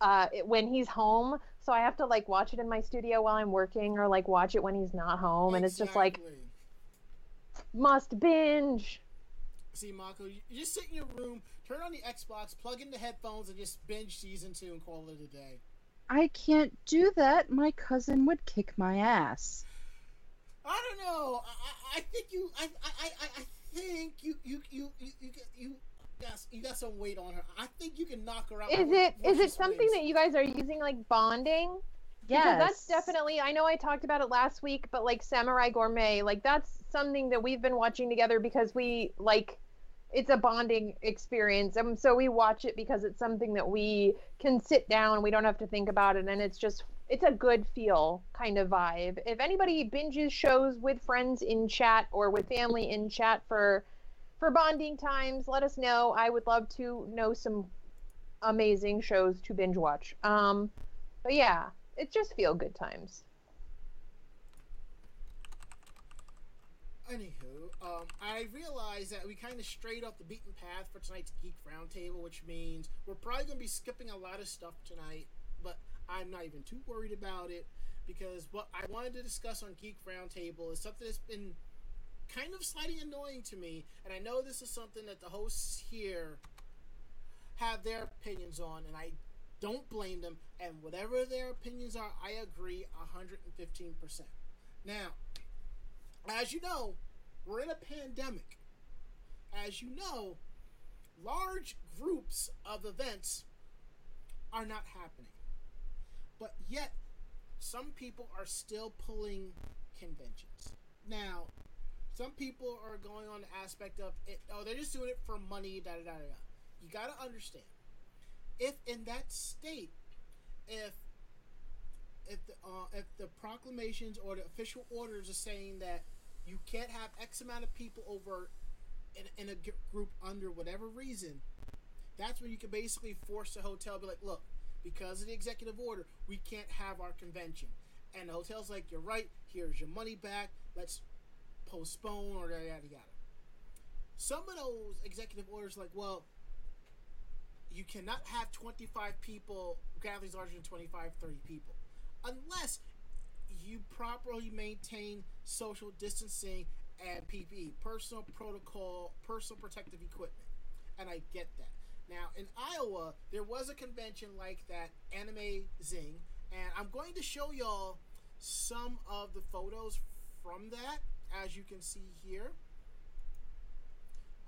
uh, it when he's home. So I have to like watch it in my studio while I'm working, or like watch it when he's not home. And it's just like must binge. See, Marco, you, you just sit in your room, turn on the Xbox, plug in the headphones, and just binge season two and call it a day. I can't do that. My cousin would kick my ass. I don't know. I, I, I think you. I, I, I, I think you, you, you, you, you, you, got, you got some weight on her. I think you can knock her out. Is it is it before is she it something swings. that you guys are using like bonding? Yes. Because that's definitely I know I talked about it last week, but like Samurai Gourmet, like that's something that we've been watching together because we like it's a bonding experience. And so we watch it because it's something that we can sit down, we don't have to think about it and it's just it's a good feel kind of vibe. If anybody binges shows with friends in chat or with family in chat for for bonding times, let us know. I would love to know some amazing shows to binge watch. Um but yeah, it's just feel good times. Um, I realized that we kind of strayed off the beaten path for tonight's Geek Roundtable, which means we're probably going to be skipping a lot of stuff tonight, but I'm not even too worried about it because what I wanted to discuss on Geek Roundtable is something that's been kind of slightly annoying to me, and I know this is something that the hosts here have their opinions on, and I Don't blame them. And whatever their opinions are, I agree 115%. Now, as you know, we're in a pandemic. As you know, large groups of events are not happening. But yet, some people are still pulling conventions. Now, some people are going on the aspect of it, oh, they're just doing it for money, da da da da. You got to understand, if in that state, if if the uh, if the proclamations or the official orders are saying that you can't have X amount of people over in, in a group under whatever reason, that's when you can basically force the hotel to be like, look, because of the executive order, we can't have our convention. And the hotel's like, you're right, here's your money back, let's postpone or yada yada yada. Some of those executive orders, like, well, you cannot have 25 people, gatherings larger than 25, 30 people, unless you properly maintain social distancing and PPE, personal protocol, personal protective equipment. And I get that. Now, in Iowa, there was a convention like that, Anime Zing, and I'm going to show y'all some of the photos from that, as you can see here.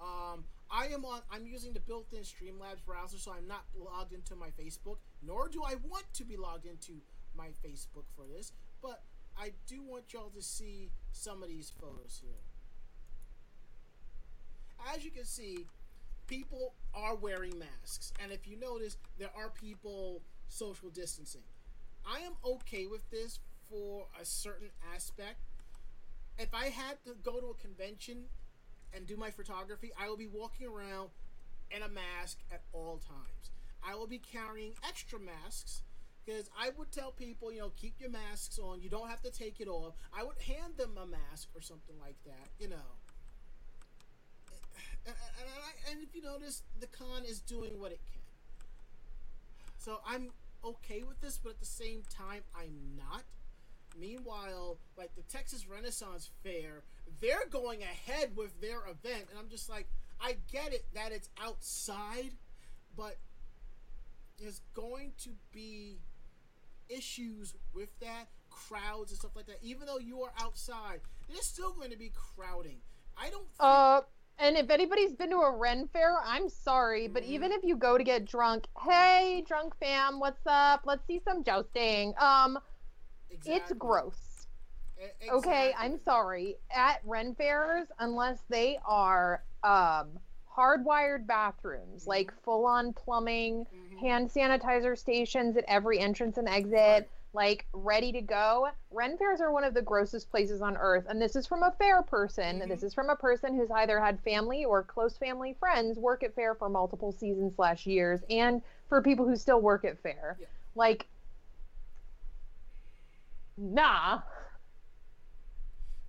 Um, I am on. I'm using the built-in Streamlabs browser, so I'm not logged into my Facebook. Nor do I want to be logged into my Facebook for this. But I do want y'all to see some of these photos here. As you can see, people are wearing masks. And if you notice, there are people social distancing. I am okay with this for a certain aspect. If I had to go to a convention and do my photography, I will be walking around in a mask at all times. I will be carrying extra masks because I would tell people, you know, keep your masks on. You don't have to take it off. I would hand them a mask or something like that, you know and, and, and if you notice, the con is doing what it can. So I'm okay with this, but at the same time, I'm not. Meanwhile, like the Texas Renaissance Fair, they're going ahead with their event, and I'm just like, I get it that it's outside, but there's going to be issues with that, crowds and stuff like that. Even though you are outside, there's still going to be crowding. I don't. Think- uh, and if anybody's been to a Ren fair, I'm sorry, but mm-hmm. even if you go to get drunk, hey, drunk fam, what's up? Let's see some jousting. Um, exactly. it's gross. Exactly. Okay, I'm sorry. At Ren fairs, unless they are um hardwired bathrooms, mm-hmm. like full on plumbing, mm-hmm. hand sanitizer stations at every entrance and exit. Like ready to go. Ren fairs are one of the grossest places on earth. And this is from a fair person. Mm-hmm. This is from a person who's either had family or close family friends work at fair for multiple seasons slash years and for people who still work at fair. Yeah. Like, nah.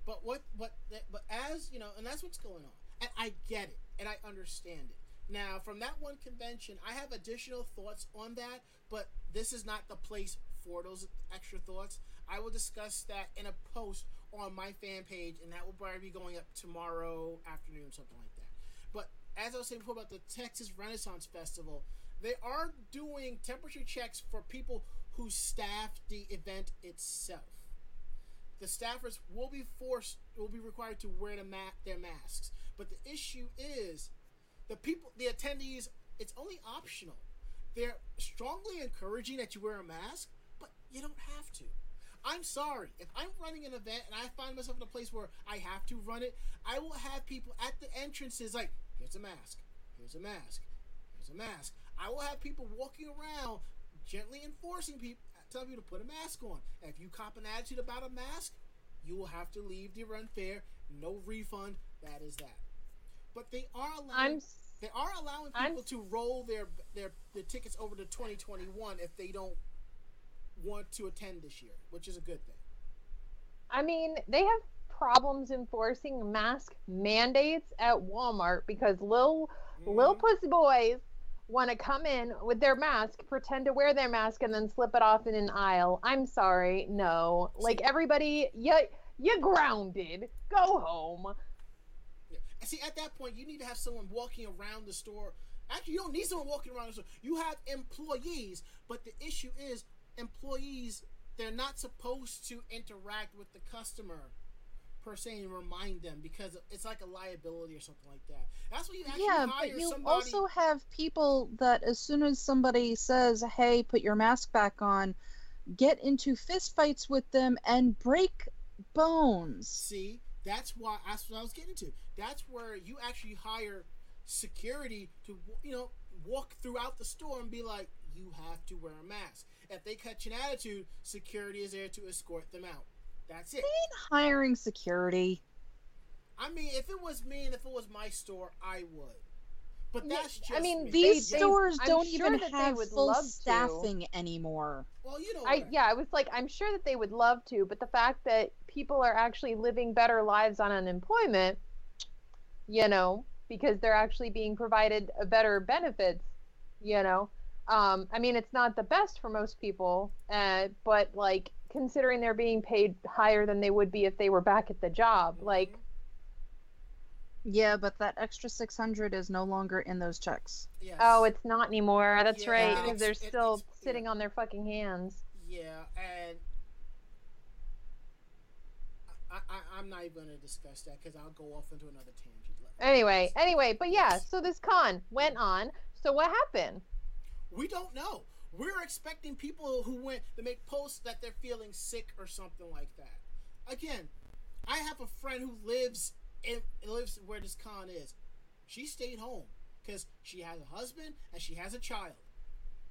But what, but, but as, you know, and that's what's going on. And I get it and I understand it. Now, from that one convention, I have additional thoughts on that, but this is not the place for those extra thoughts. I will discuss that in a post on my fan page, and that will probably be going up tomorrow afternoon, something like that. But as I was saying before about the Texas Renaissance Festival, they are doing temperature checks for people who staff the event itself. The staffers will be forced, will be required to wear the ma- their masks. But the issue is, the people, the attendees, it's only optional. They're strongly encouraging that you wear a mask, but you don't have to. I'm sorry. If I'm running an event and I find myself in a place where I have to run it, I will have people at the entrances like, here's a mask, here's a mask, here's a mask. I will have people walking around gently enforcing people, telling you to put a mask on. And if you cop an attitude about a mask, you will have to leave the run fair. No refund. That is that. But they are allowing. I'm, they are allowing people I'm, to roll their, their their tickets over to 2021 if they don't want to attend this year, which is a good thing. I mean, they have problems enforcing mask mandates at Walmart because little mm-hmm. little pussy boys want to come in with their mask, pretend to wear their mask, and then slip it off in an aisle. I'm sorry, no. Like everybody, you you grounded. Go home. See, at that point, you need to have someone walking around the store Actually, you don't need someone walking around the store. You have employees, but the issue is employees. They're not supposed to interact with the customer per se and remind them because it's like a liability or something like that. That's what you actually yeah, hire but you somebody. also have people that as soon as somebody says, "Hey, put your mask back on," get into fistfights with them and break bones. See, that's why that's what I was getting to. That's where you actually hire security to you know walk throughout the store and be like, you have to wear a mask. If they catch an attitude, security is there to escort them out. That's it. They ain't hiring security. I mean, if it was me and if it was my store, I would. But that's just I mean, me. These they- stores I'm don't sure even that have would full love to. staffing anymore. well, you know, I yeah, I was like, I'm sure that they would love to, but the fact that people are actually living better lives on unemployment, you know, because they're actually being provided a better benefits, you know. Um, I mean, it's not the best for most people, uh, but like considering they're being paid higher than they would be if they were back at the job, like Yeah, but that extra 600 is no longer in those checks. Yes. oh, it's not anymore. That's Yeah, right, because they're it- still it's- yeah. sitting on their fucking hands. Yeah, and I, I, I'm not even going to discuss that because I'll go off into another tangent. Anyway, anyway, but yeah, so this con went on. So what happened? We don't know. We're expecting people who went to make posts that they're feeling sick or something like that. Again, I have a friend who lives in lives where this con is. She stayed home because she has a husband and she has a child.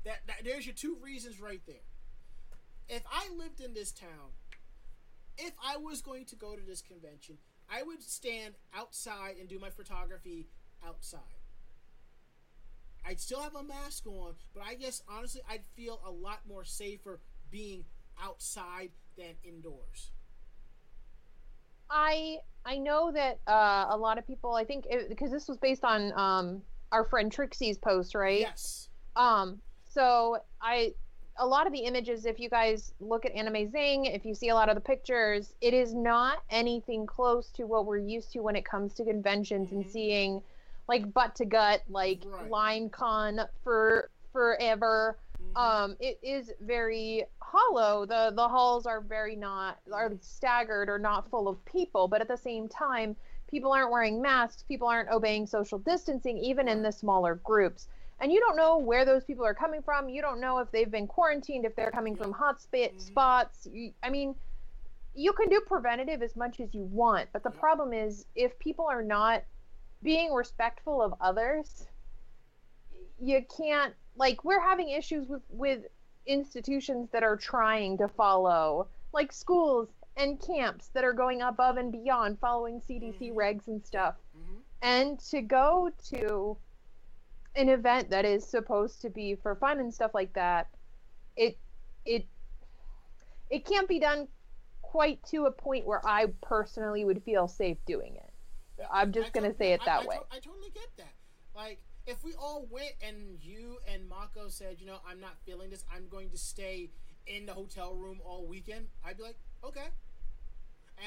That, that there's your two reasons right there. If I lived in this town, if I was going to go to this convention, I would stand outside and do my photography outside. I'd still have a mask on, but I guess honestly, I'd feel a lot more safer being outside than indoors. I I know that uh, a lot of people. I think because this was based on um, our friend Trixie's post, right? Yes. Um. So I a lot of the images, if you guys look at Anime Zing, if you see a lot of the pictures, it is not anything close to what we're used to when it comes to conventions and Mhm. seeing like butt to gut, like Right. line con for forever. Mhm. um it is very hollow the the halls are very not are staggered or not full of people but at the same time people aren't wearing masks people aren't obeying social distancing even in the smaller groups and you don't know where those people are coming from you don't know if they've been quarantined if they're coming from hot spa- Mhm. spots i mean you can do preventative as much as you want but the problem is if people are not being respectful of others you can't like we're having issues with with institutions that are trying to follow like schools and camps that are going above and beyond following CDC Mhm. regs and stuff Mhm. and to go to an event that is supposed to be for fun and stuff like that it it it can't be done quite to a point where I personally would feel safe doing it. I'm just I gonna tot- say it I- that I way. to- I totally get that. Like, if we all went and you and Mako said, you know, I'm not feeling this, I'm going to stay in the hotel room all weekend, I'd be like, okay.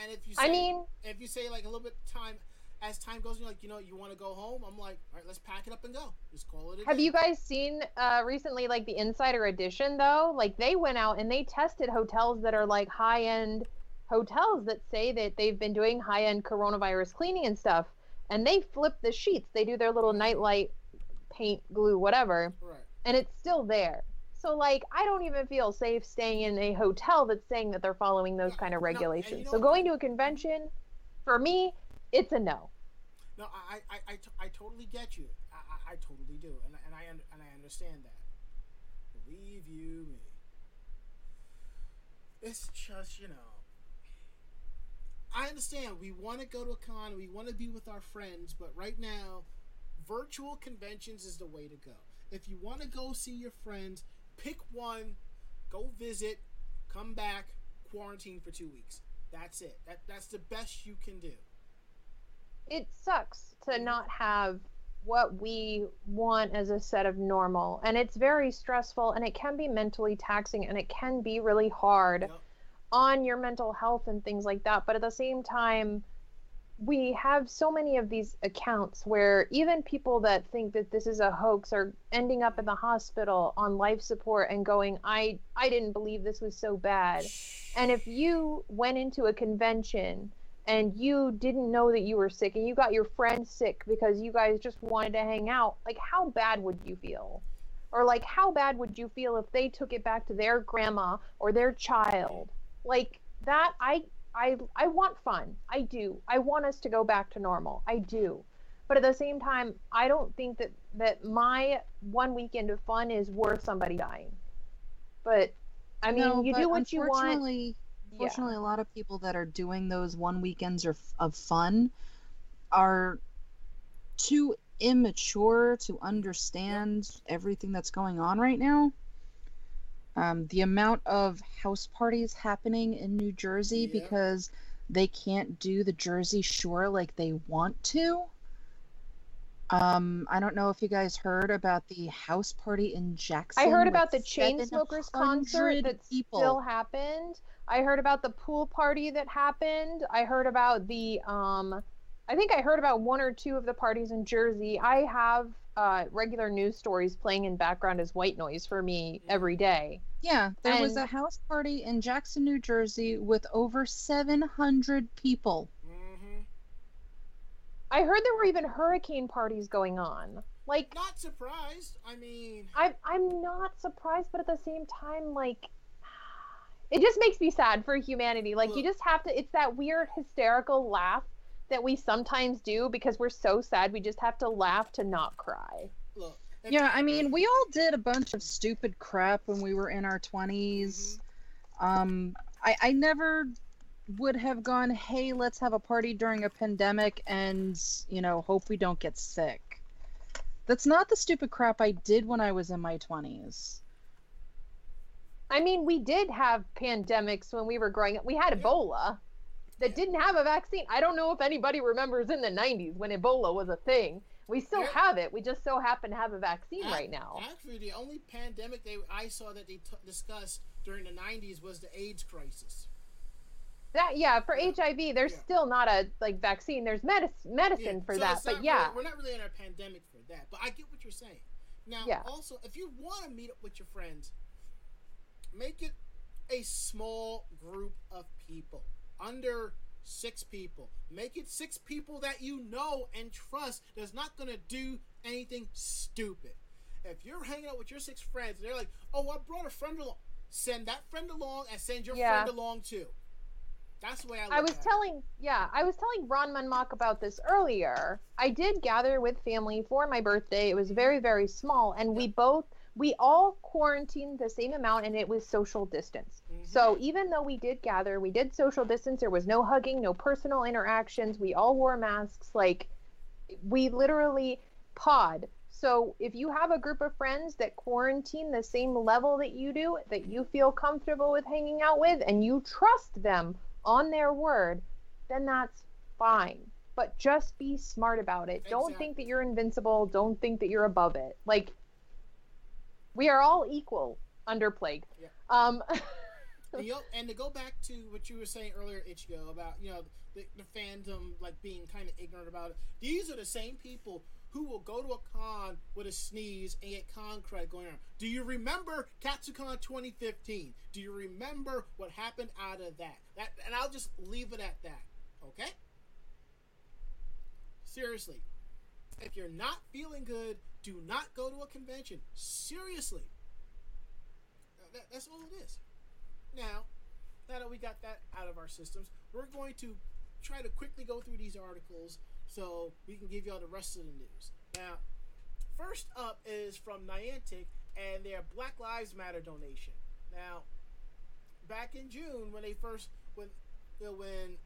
And if you say, I mean, if you say like a little bit time, as time goes, you're like, you know, you want to go home, I'm like, all right, let's pack it up and go. Just call it a Have day. you guys seen uh, recently, like the Insider Edition, though? Like they went out and they tested hotels that are like high end hotels that say that they've been doing high end coronavirus cleaning and stuff. And they flip the sheets. They do their little nightlight paint, glue, whatever, Right. and it's still there. So, like, I don't even feel safe staying in a hotel that's saying that they're following those No, kind of no, regulations. know so, going to a convention, for me, it's a no. No, I, I, I, I totally get you. I, I, I totally do, and, and I and I understand that. Believe you me. It's just you know. I understand we want to go to a con, we want to be with our friends, but right now, virtual conventions is the way to go. If you want to go see your friends, pick one, go visit, come back, quarantine for two weeks. That's it. That that's the best you can do. It sucks to mm. not have what we want as a set of normal. And it's very stressful and it can be mentally taxing and it can be really hard Yep. on your mental health and things like that. But at the same time we have so many of these accounts where even people that think that this is a hoax are ending up in the hospital on life support and going i i didn't believe this was so bad. And if you went into a convention and you didn't know that you were sick and you got your friend sick because you guys just wanted to hang out like how bad would you feel or like how bad would you feel if they took it back to their grandma or their child like that i I I want fun. I do. I want us to go back to normal. I do. But at the same time, I don't think that that my one weekend of fun is worth somebody dying. But I mean, No, you do what you want. Unfortunately- Unfortunately, a lot of people that are doing those one weekends of, of fun are too immature to understand everything that's going on right now. Um, the amount of house parties happening in New Jersey Yeah. because they can't do the Jersey Shore like they want to. Um, I don't know if you guys heard about the house party in Jackson. I heard about the Chainsmokers concert that people. still happened. I heard about the pool party that happened. I heard about the um I think I heard about one or two of the parties in Jersey. I have uh, regular news stories playing in background as white noise for me every day. Yeah, there was a house party in Jackson, New Jersey with over 700 people. I heard there were even hurricane parties going on. Like Not surprised. I mean, I'm I'm not surprised, but at the same time, like it just makes me sad for humanity. Like you just have to it's that weird hysterical laugh that we sometimes do because we're so sad we just have to laugh to not cry. look. Yeah, I mean, we all did a bunch of stupid crap when we were in our 20s. Um, I, I never would have gone, hey, let's have a party during a pandemic and, you know, hope we don't get sick. That's not the stupid crap I did when I was in my 20s. I mean, we did have pandemics when we were growing up. We had Ebola that didn't have a vaccine. I don't know if anybody remembers in the 90s when Ebola was a thing. We still Yeah. have it. We just so happen to have a vaccine Ac- right now. Actually, the only pandemic they I saw that they t- discussed during the '90s was the AIDS crisis. That yeah, for HIV, there's Yeah. still not a like vaccine. There's medic- medicine for so that, but not yeah, really- we're not really in a pandemic for that. But I get what you're saying. Now, Yeah. also, if you want to meet up with your friends, make it a small group of people, under six people. Make it six people that you know and trust that's not going to do anything stupid. If you're hanging out with your six friends and they're like, oh, I brought a friend along, send that friend along and send your Yeah. friend along too. That's the way I I was at it. telling yeah, I was telling Ron Munmock about this earlier. I did gather with family for my birthday. It was very very small, and we both we all quarantined the same amount, and it was social distance. Mhm. So even though we did gather, we did social distance. There was no hugging, no personal interactions. We all wore masks. Like we literally pod. So if you have a group of friends that quarantine the same level that you do, that you feel comfortable with hanging out with, and you trust them on their word, then that's fine. But just be smart about it. Don't think that you're invincible. Don't think that you're above it. Like we are all equal under plague. Yeah. Um and, and to go back to what you were saying earlier, Ichigo, about you know the, the fandom like being kind of ignorant about it. These are the same people who will go to a con with a sneeze and get con cred going on. Do you remember KatsuCon 2015? Do you remember what happened out of that? That and I'll just leave it at that. Okay. Seriously, if you're not feeling good, do not go to a convention. Seriously. That, that's all it is. Now, now that we got that out of our systems, we're going to try to quickly go through these articles so we can give you all the rest of the news. Now, first up is from Niantic and their Black Lives Matter donation. Now, back in June when they first when you know, when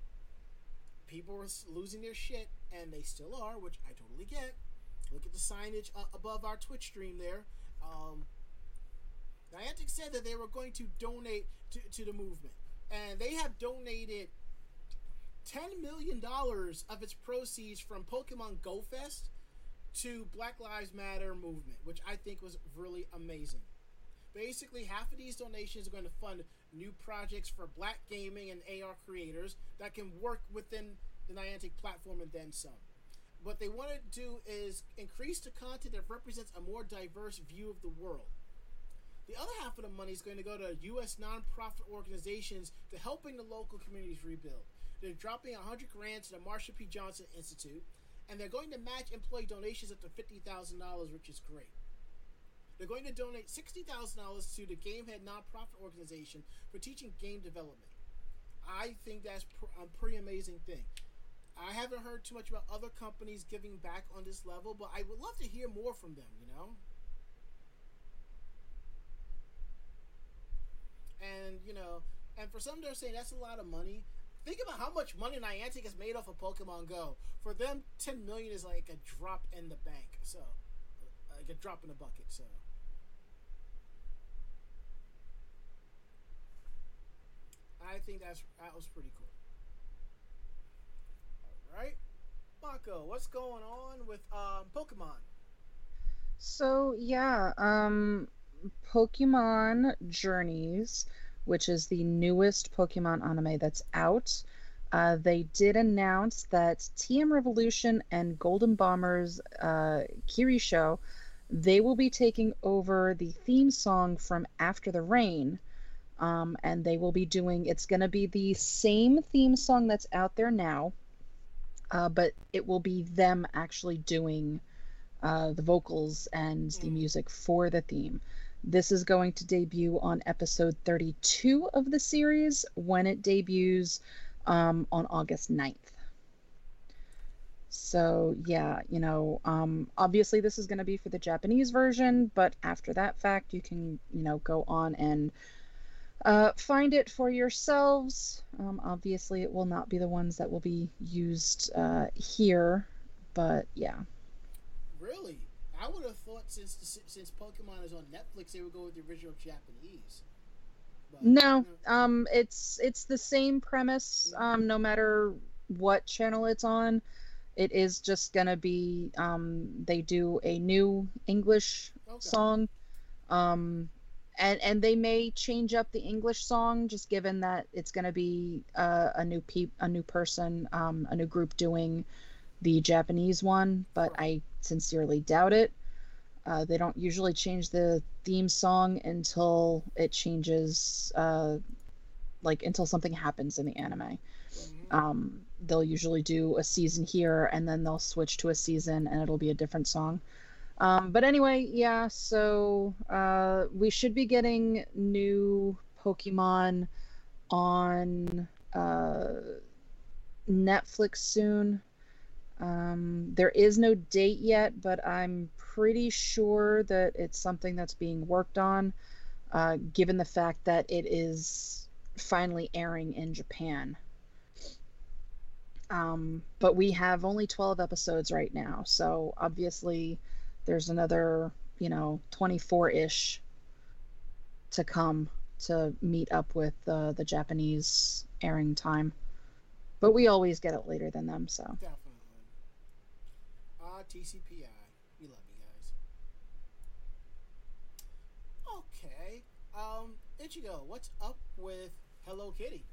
people were losing their shit and they still are, which I totally get. Look at the signage uh, above our Twitch stream there. Um, Niantic said that they were going to donate to, to the movement, and they have donated ten million dollars of its proceeds from Pokemon Go Fest to Black Lives Matter movement, which I think was really amazing. Basically, half of these donations are going to fund new projects for black gaming and AR creators that can work within the Niantic platform and then some. What they want to do is increase the content that represents a more diverse view of the world. The other half of the money is going to go to U.S. nonprofit organizations to helping the local communities rebuild. They're dropping 100 grand to the Marsha P. Johnson Institute, and they're going to match employee donations up to $50,000, which is great. They're going to donate $60,000 to the Gamehead nonprofit organization for teaching game development. I think that's a pretty amazing thing. I haven't heard too much about other companies giving back on this level, but I would love to hear more from them, you know? And, you know, and for some they're saying that's a lot of money. Think about how much money Niantic has made off of Pokemon Go. For them, 10 million is like a drop in the bank. So, like a drop in the bucket. So, I think that's that was pretty cool. All right, Mako, what's going on with um, Pokemon? So yeah, um, Pokemon Journeys, which is the newest Pokemon anime that's out. Uh, they did announce that TM Revolution and Golden Bombers uh, Kirisho, they will be taking over the theme song from After the Rain, um, and they will be doing. It's going to be the same theme song that's out there now, uh, but it will be them actually doing uh, the vocals and the music for the theme. This is going to debut on episode 32 of the series when it debuts um, on August 9th. So, yeah, you know, um, obviously this is going to be for the Japanese version, but after that fact, you can, you know, go on and uh, find it for yourselves. Um, obviously, it will not be the ones that will be used uh, here, but yeah. Really? I would have thought since since Pokemon is on Netflix, they would go with the original Japanese. But, no, um, it's it's the same premise. Um, no matter what channel it's on, it is just gonna be um, they do a new English okay. song, um, and and they may change up the English song just given that it's gonna be uh, a new pe- a new person, um, a new group doing the Japanese one, but I sincerely doubt it. Uh, they don't usually change the theme song until it changes, uh, like until something happens in the anime. Mm-hmm. Um, they'll usually do a season here and then they'll switch to a season and it'll be a different song. Um, but anyway, yeah, so uh, we should be getting new Pokemon on uh, Netflix soon. Um, there is no date yet, but I'm pretty sure that it's something that's being worked on, uh, given the fact that it is finally airing in Japan. Um, but we have only 12 episodes right now, so obviously there's another, you know, 24 ish to come to meet up with uh, the Japanese airing time. But we always get it later than them, so. Definitely. TCPI. We love you guys. Okay. Um, Ichigo, what's up with Hello Kitty?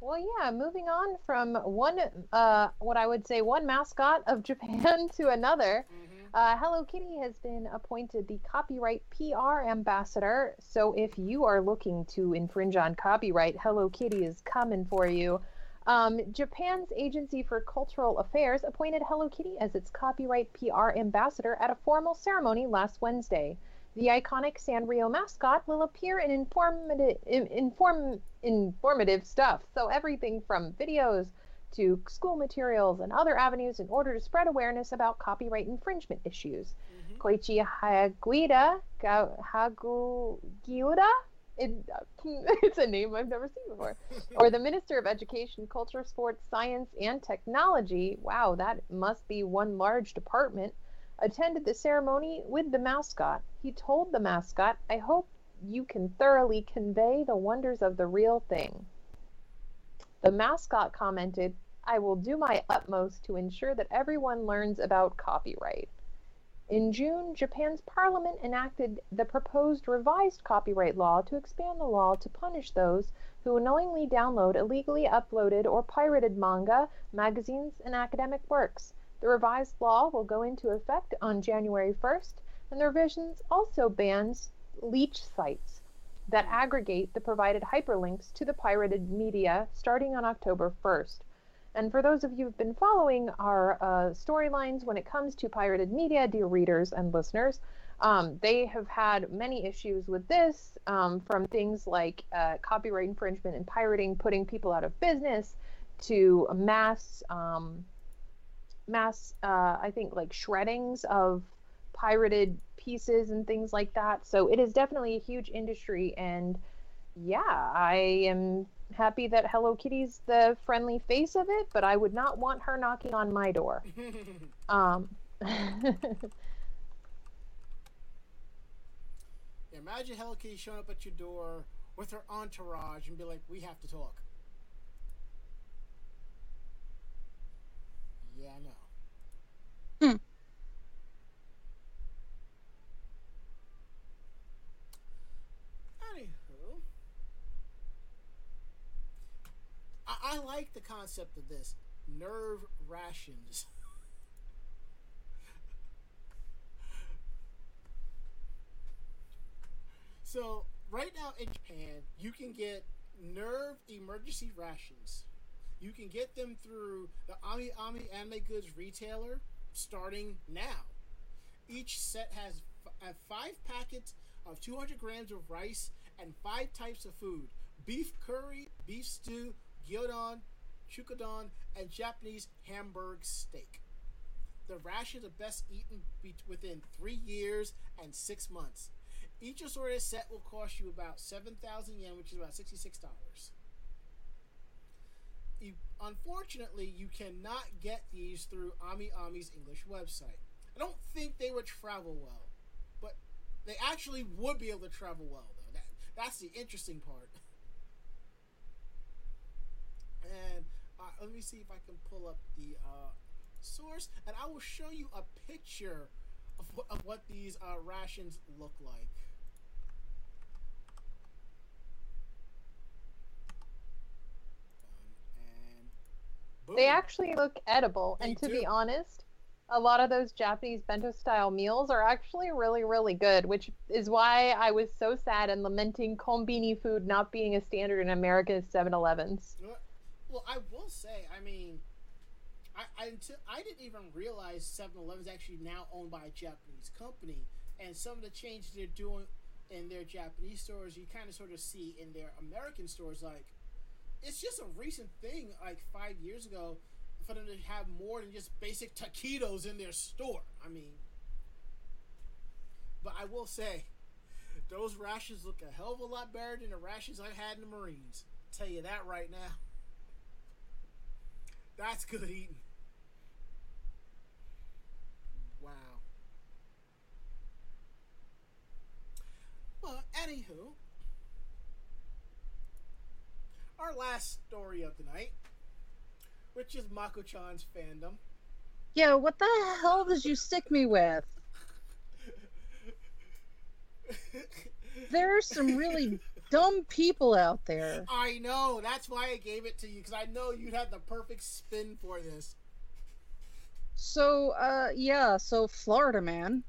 Well, yeah, moving on from one, uh, what I would say, one mascot of Japan to another. Mm-hmm. Uh, Hello Kitty has been appointed the copyright PR ambassador. So if you are looking to infringe on copyright, Hello Kitty is coming for you. Um, Japan's Agency for Cultural Affairs appointed Hello Kitty as its copyright PR ambassador at a formal ceremony last Wednesday. The iconic Sanrio mascot will appear in informative, inform, informative stuff, so everything from videos to school materials and other avenues in order to spread awareness about copyright infringement issues. Mm-hmm. Koichi Haguida, Hagugiura it, it's a name I've never seen before. or the Minister of Education, Culture, Sports, Science, and Technology. Wow, that must be one large department. Attended the ceremony with the mascot. He told the mascot, I hope you can thoroughly convey the wonders of the real thing. The mascot commented, I will do my utmost to ensure that everyone learns about copyright. In June, Japan's parliament enacted the proposed revised copyright law to expand the law to punish those who knowingly download illegally uploaded or pirated manga, magazines, and academic works. The revised law will go into effect on January 1st, and the revisions also bans leech sites that aggregate the provided hyperlinks to the pirated media starting on October 1st. And for those of you who've been following our uh, storylines when it comes to pirated media, dear readers and listeners, um, they have had many issues with this, um, from things like uh, copyright infringement and pirating, putting people out of business, to mass, um, mass, uh, I think, like shreddings of pirated pieces and things like that. So it is definitely a huge industry, and yeah, I am happy that Hello Kitty's the friendly face of it, but I would not want her knocking on my door. um, Imagine Hello Kitty showing up at your door with her entourage and be like, "We have to talk." Yeah, I know. Hmm. Anywho, I, like the concept of this NERV rations. so right now in Japan, you can get NERV emergency rations. You can get them through the Ami Ami Anime Goods retailer starting now. Each set has f- uh, five packets of 200 grams of rice and five types of food beef curry, beef stew, gyudon, chukadon, and Japanese hamburg steak. The rations are best eaten be- within three years and six months. Each assorted set will cost you about 7,000 yen, which is about $66. You, unfortunately, you cannot get these through Ami Ami's English website. I don't think they would travel well, but they actually would be able to travel well, though. That, that's the interesting part. And uh, let me see if I can pull up the uh, source, and I will show you a picture of, wh- of what these uh, rations look like. And boom. they actually look edible, They and to do. be honest, a lot of those Japanese bento style meals are actually really, really good, which is why I was so sad and lamenting kombini food not being a standard in America's 7 Elevens. Well- I will say, I mean, I, I until I didn't even realize 7-Eleven is actually now owned by a Japanese company, and some of the changes they're doing in their Japanese stores, you kind of sort of see in their American stores. Like, it's just a recent thing. Like five years ago, for them to have more than just basic taquitos in their store. I mean, but I will say, those rations look a hell of a lot better than the rations I had in the Marines. Tell you that right now. That's good eating. Wow. Well, anywho, our last story of the night, which is Mako-chan's fandom. Yeah, what the hell did you stick me with? There are some really dumb people out there. I know. That's why I gave it to you because I know you'd have the perfect spin for this. So, uh, yeah, so Florida man.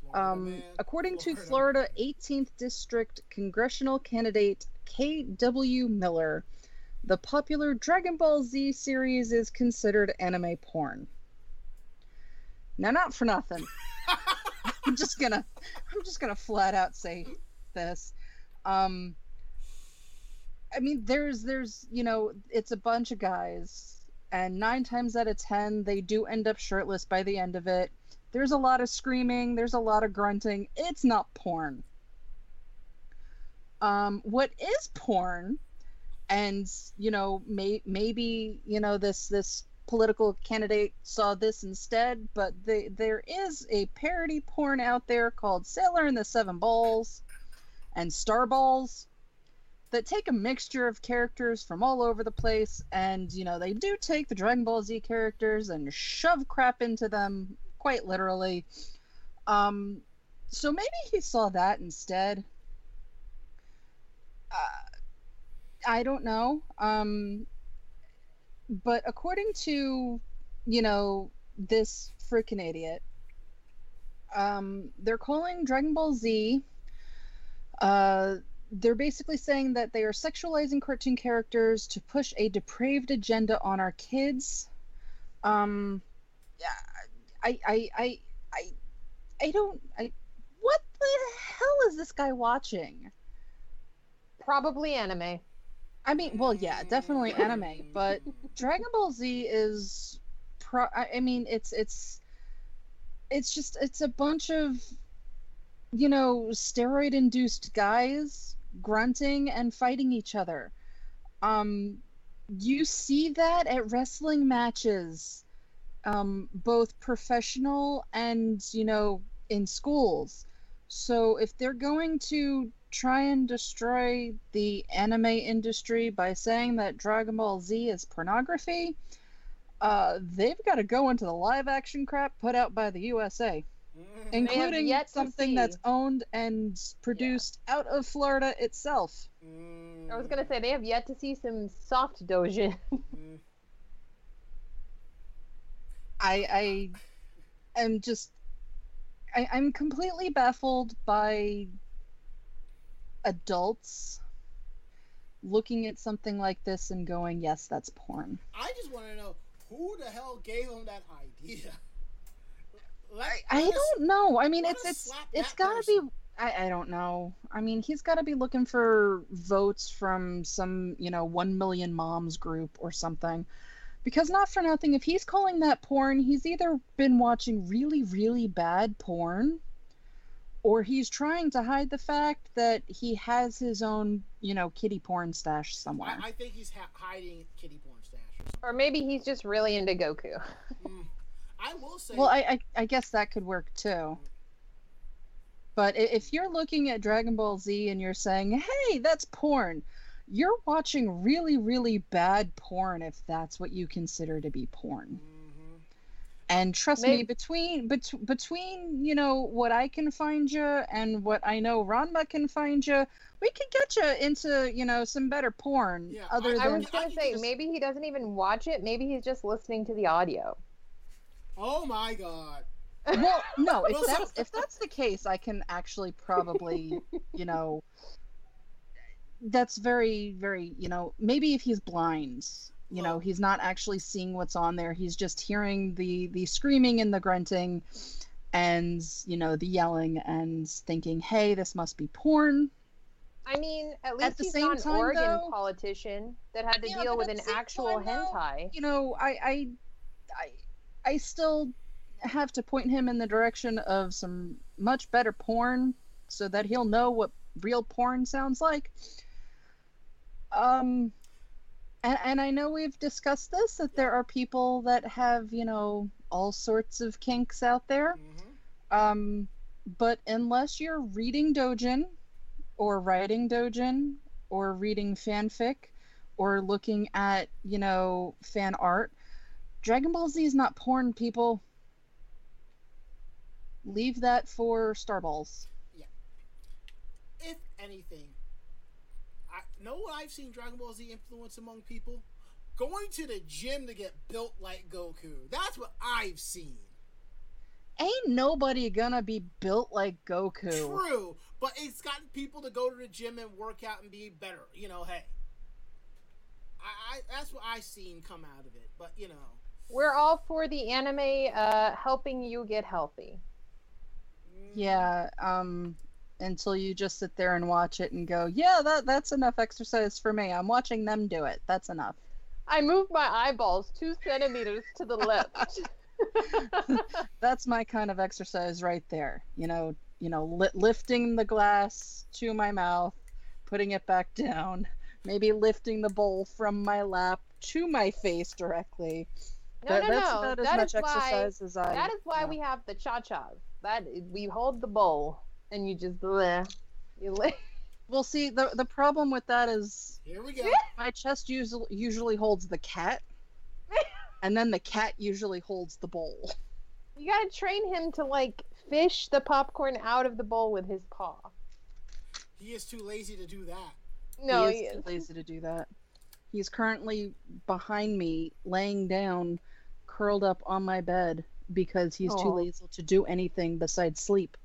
Florida Um, man, according to Florida 18th District congressional candidate K.W. Miller, the popular Dragon Ball Z series is considered anime porn. Now, not for nothing. I'm just gonna, I'm just gonna flat out say this. Um, I mean, there's, there's, you know, it's a bunch of guys, and nine times out of ten, they do end up shirtless by the end of it. There's a lot of screaming, there's a lot of grunting. It's not porn. Um, what is porn, and you know, may, maybe you know this this political candidate saw this instead, but they, there is a parody porn out there called Sailor and the Seven Balls and Star Balls that take a mixture of characters from all over the place, and you know, they do take the Dragon Ball Z characters and shove crap into them quite literally. Um, so maybe he saw that instead. Uh, I don't know. Um, but according to, you know, this freaking idiot, um, they're calling Dragon Ball Z. Uh, they're basically saying that they are sexualizing cartoon characters to push a depraved agenda on our kids. Um, yeah, I, I, I, I, I don't. I, what the hell is this guy watching? Probably anime. I mean, well, yeah, definitely anime, but Dragon Ball Z is pro. I mean, it's it's it's just it's a bunch of you know steroid induced guys grunting and fighting each other. Um, you see that at wrestling matches, um, both professional and you know in schools. So if they're going to try and destroy the anime industry by saying that Dragon Ball Z is pornography, uh, they've got to go into the live action crap put out by the USA, including yet something that's owned and produced out of Florida itself. Mm, I was gonna say they have yet to see some soft dojin. mm. I I am just I, I'm completely baffled by adults looking at something like this and going, yes, that's porn. I just want to know who the hell gave them that idea. Let- I let us- don't know. I mean, it's it's it's gotta be. I, I don't know. I mean, he's got to be looking for votes from some, you know, one million moms group or something. Because not for nothing, if he's calling that porn, he's either been watching really, really bad porn, or he's trying to hide the fact that he has his own, you know, kitty porn stash somewhere. I, I think he's ha- hiding kitty porn stash or something. or maybe he's just really into Goku. Mm. I will say. Well, I, I I guess that could work too. But if you're looking at Dragon Ball Z and you're saying, "Hey, that's porn," you're watching really, really bad porn if that's what you consider to be porn. Mhm. And trust me, between bet- between you know what I can find you and what I know Ranma can find you, we could get you into you know some better porn. Yeah, other I- I was gonna I say just- maybe he doesn't even watch it. Maybe he's just listening to the audio. Oh my god. well no if that's if that's the case i can actually probably you know that's very very you know maybe if he's blind you know Well- he's not actually seeing what's on there he's just hearing the the screaming and the grunting and you know the yelling and thinking hey this must be porn I mean, at least the he's same not an time, Oregon though- politician that had to Yeah, deal with an actual time, though, hentai. you know i i i, I still have to point him in the direction of some much better porn so that he'll know what real porn sounds like um and, and i know we've discussed this that there are people that have you know all sorts of kinks out there Mhm. um but unless you're reading dojin or writing dojin or reading fanfic or looking at you know fan art dragon ball z is not porn people leave that for starballs Yeah. If anything, I know what I've seen Dragon Ball Z influence among people. Going to the gym to get built like Goku. That's what I've seen. ain't nobody gonna be built like goku True, but it's gotten people to go to the gym and work out and be better. You know, hey, I, I that's what I seen come out of it. But you know, We're all for the anime uh, helping you get healthy. yeah um until you just sit there and watch it and go yeah that that's enough exercise for me. I'm watching them do it. That's enough. I moved my eyeballs two centimeters to the left. that's my kind of exercise right there. You know you know li- lifting the glass to my mouth putting it back down maybe lifting the bowl from my lap to my face directly No, That- no, that's no. about as That much is why. as i That is why yeah. we have the cha chas. That we hold the bowl and you just bleh. You lay. well see the the problem with that is here we go. my chest usually usually holds the cat and then the cat usually holds the bowl You gotta train him to like fish the popcorn out of the bowl with his paw. He is too lazy to do that. No, he he is too lazy to do that. He's currently behind me, laying down, curled up on my bed because he's too lazy to do anything besides sleep.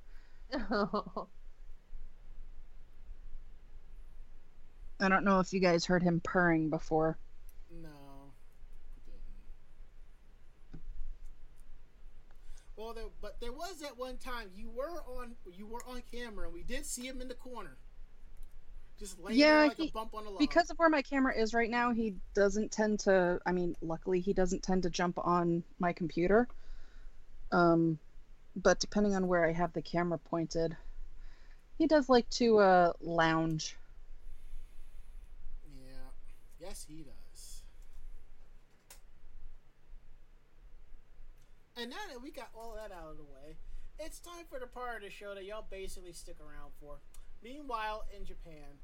I don't know if you guys heard him purring before. No. Well, there, but there was that one time you were on you were on camera and we did see him in the corner, just laying Yeah, like he- a bump on a log. Because of where my camera is right now, he doesn't tend to. I mean, luckily, he doesn't tend to jump on my computer. Um, but depending on where I have the camera pointed, he does like to uh, lounge. yeah, yes, he does. And now that we got all that out of the way, it's time for the part of the show that y'all basically stick around for. Meanwhile, in Japan,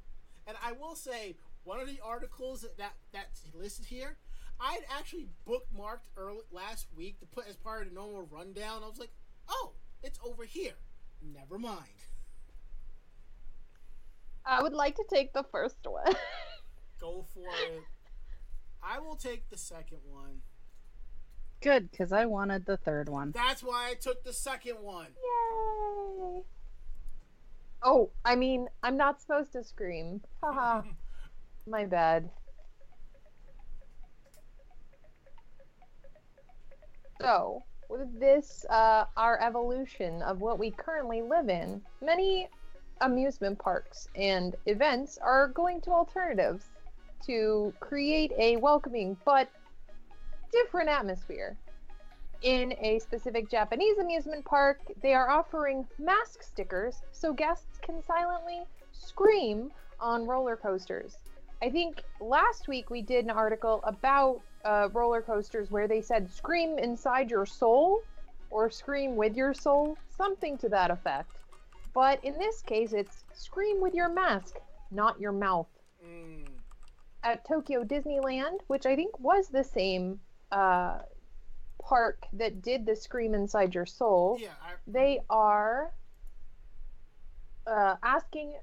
and I will say one of the articles that, that that's listed here, I'd actually bookmarked early last week to put as part of the normal rundown. I was like, oh, it's over here. Never mind. I would like to take the first one. Go for it. I will take the second one. Good, because I wanted the third one. That's why I took the second one. Yay! Oh, I mean, I'm not supposed to scream. Haha. My bad. So, with this, uh, our evolution of what we currently live in, many amusement parks and events are going to alternatives to create a welcoming but different atmosphere. In a specific Japanese amusement park, they are offering mask stickers so guests can silently scream on roller coasters. I think last week we did an article about uh, roller coasters where they said scream inside your soul or scream with your soul, something to that effect. But in this case, it's scream with your mask, not your mouth. Mm. At Tokyo Disneyland, which I think was the same uh, park that did the scream inside your soul, Yeah, I, they are uh, asking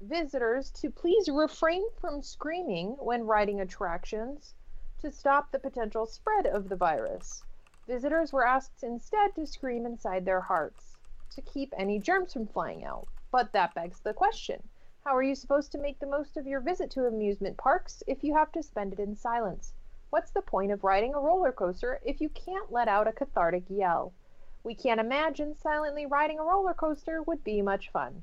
visitors to please refrain from screaming when riding attractions to stop the potential spread of the virus. Visitors were asked instead to scream inside their hearts to keep any germs from flying out. But that begs the question how are you supposed to make the most of your visit to amusement parks if you have to spend it in silence? What's the point of riding a roller coaster if you can't let out a cathartic yell? We can't imagine silently riding a roller coaster would be much fun.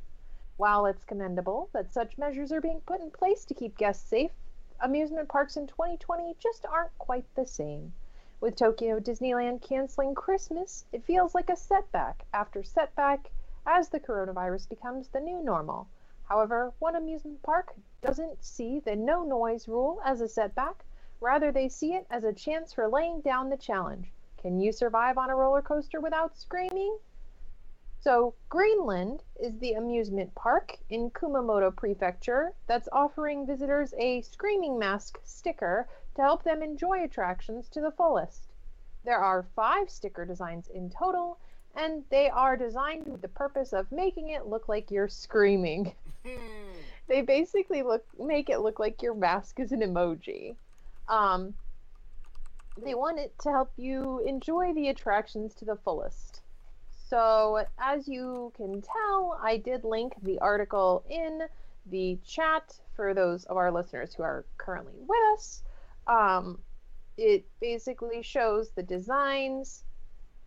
While it's commendable that such measures are being put in place to keep guests safe, amusement parks in 2020 just aren't quite the same. With Tokyo Disneyland canceling Christmas, it feels like a setback after setback as the coronavirus becomes the new normal. However, one amusement park doesn't see the no noise rule as a setback, rather, they see it as a chance for laying down the challenge. Can you survive on a roller coaster without screaming? So, Greenland is the amusement park in Kumamoto Prefecture that's offering visitors a screaming mask sticker to help them enjoy attractions to the fullest. There are five sticker designs in total, and they are designed with the purpose of making it look like you're screaming. Hmm. they basically look make it look like your mask is an emoji. Um, they want it to help you enjoy the attractions to the fullest. So, as you can tell, I did link the article in the chat for those of our listeners who are currently with us. Um, it basically shows the designs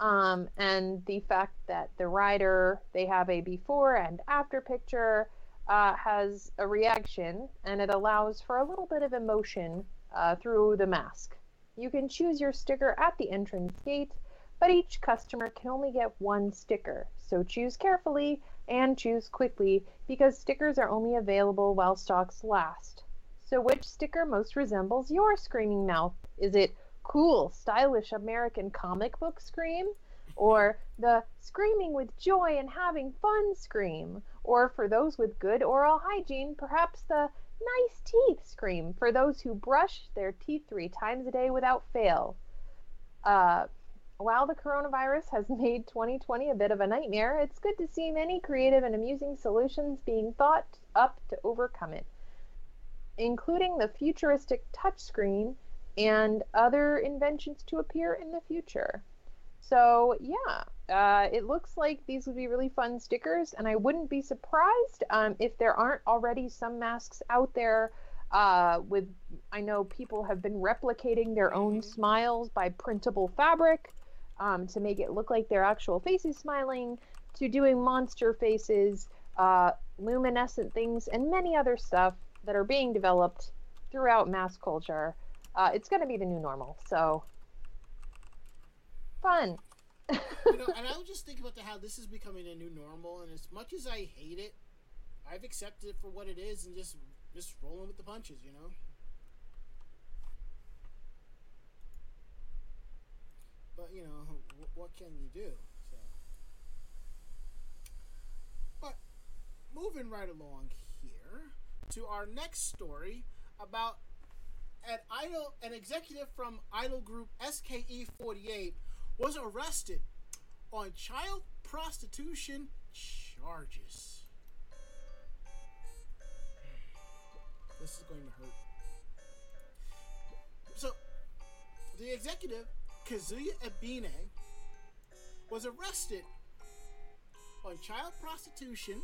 um, and the fact that the rider they have a before and after picture uh, has a reaction and it allows for a little bit of emotion uh, through the mask. You can choose your sticker at the entrance gate, but each customer can only get one sticker, so choose carefully and choose quickly because stickers are only available while stocks last. So, which sticker most resembles your screaming mouth? Is it cool, stylish American comic book scream? Or the screaming with joy and having fun scream? Or for those with good oral hygiene, perhaps the nice teeth scream for those who brush their teeth three times a day without fail? Uh, while the coronavirus has made 2020 a bit of a nightmare, it's good to see many creative and amusing solutions being thought up to overcome it, including the futuristic touchscreen and other inventions to appear in the future. So, yeah, uh, it looks like these would be really fun stickers, and I wouldn't be surprised um, if there aren't already some masks out there. Uh, with I know people have been replicating their own smiles by printable fabric um, to make it look like their actual faces smiling, to doing monster faces, uh, luminescent things, and many other stuff that are being developed throughout mass culture. Uh, it's going to be the new normal, so fun. you know, and I was just thinking about how this is becoming a new normal, and as much as I hate it, I've accepted it for what it is and just just rolling with the punches, you know. But you know, what can you do? So, but moving right along here to our next story about an idol, an executive from idol group SKE48 was arrested on child prostitution charges. This is going to hurt. So, the executive, Kazuya Ebine, was arrested on child prostitution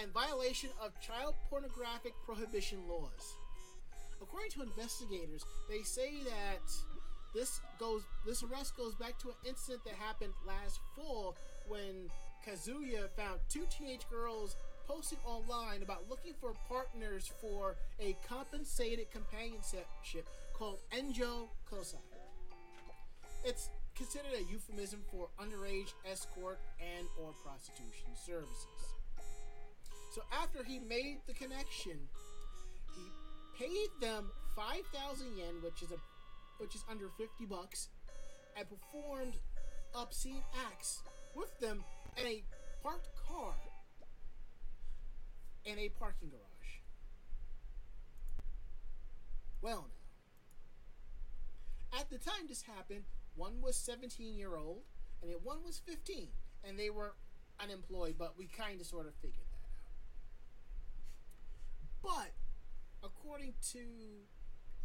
and violation of child pornographic prohibition laws. According to investigators, they say that this goes this arrest goes back to an incident that happened last fall when Kazuya found two teenage girls posting online about looking for partners for a compensated companionship called Enjo Kosai. It's considered a euphemism for underage escort and or prostitution services. So after he made the connection, he paid them 5,000 yen, which is a which is under 50 bucks, and performed obscene acts with them in a parked car in a parking garage. Well, now, at the time this happened, one was 17 year old and one was 15, and they were unemployed, but we kind of sort of figured that out. But according to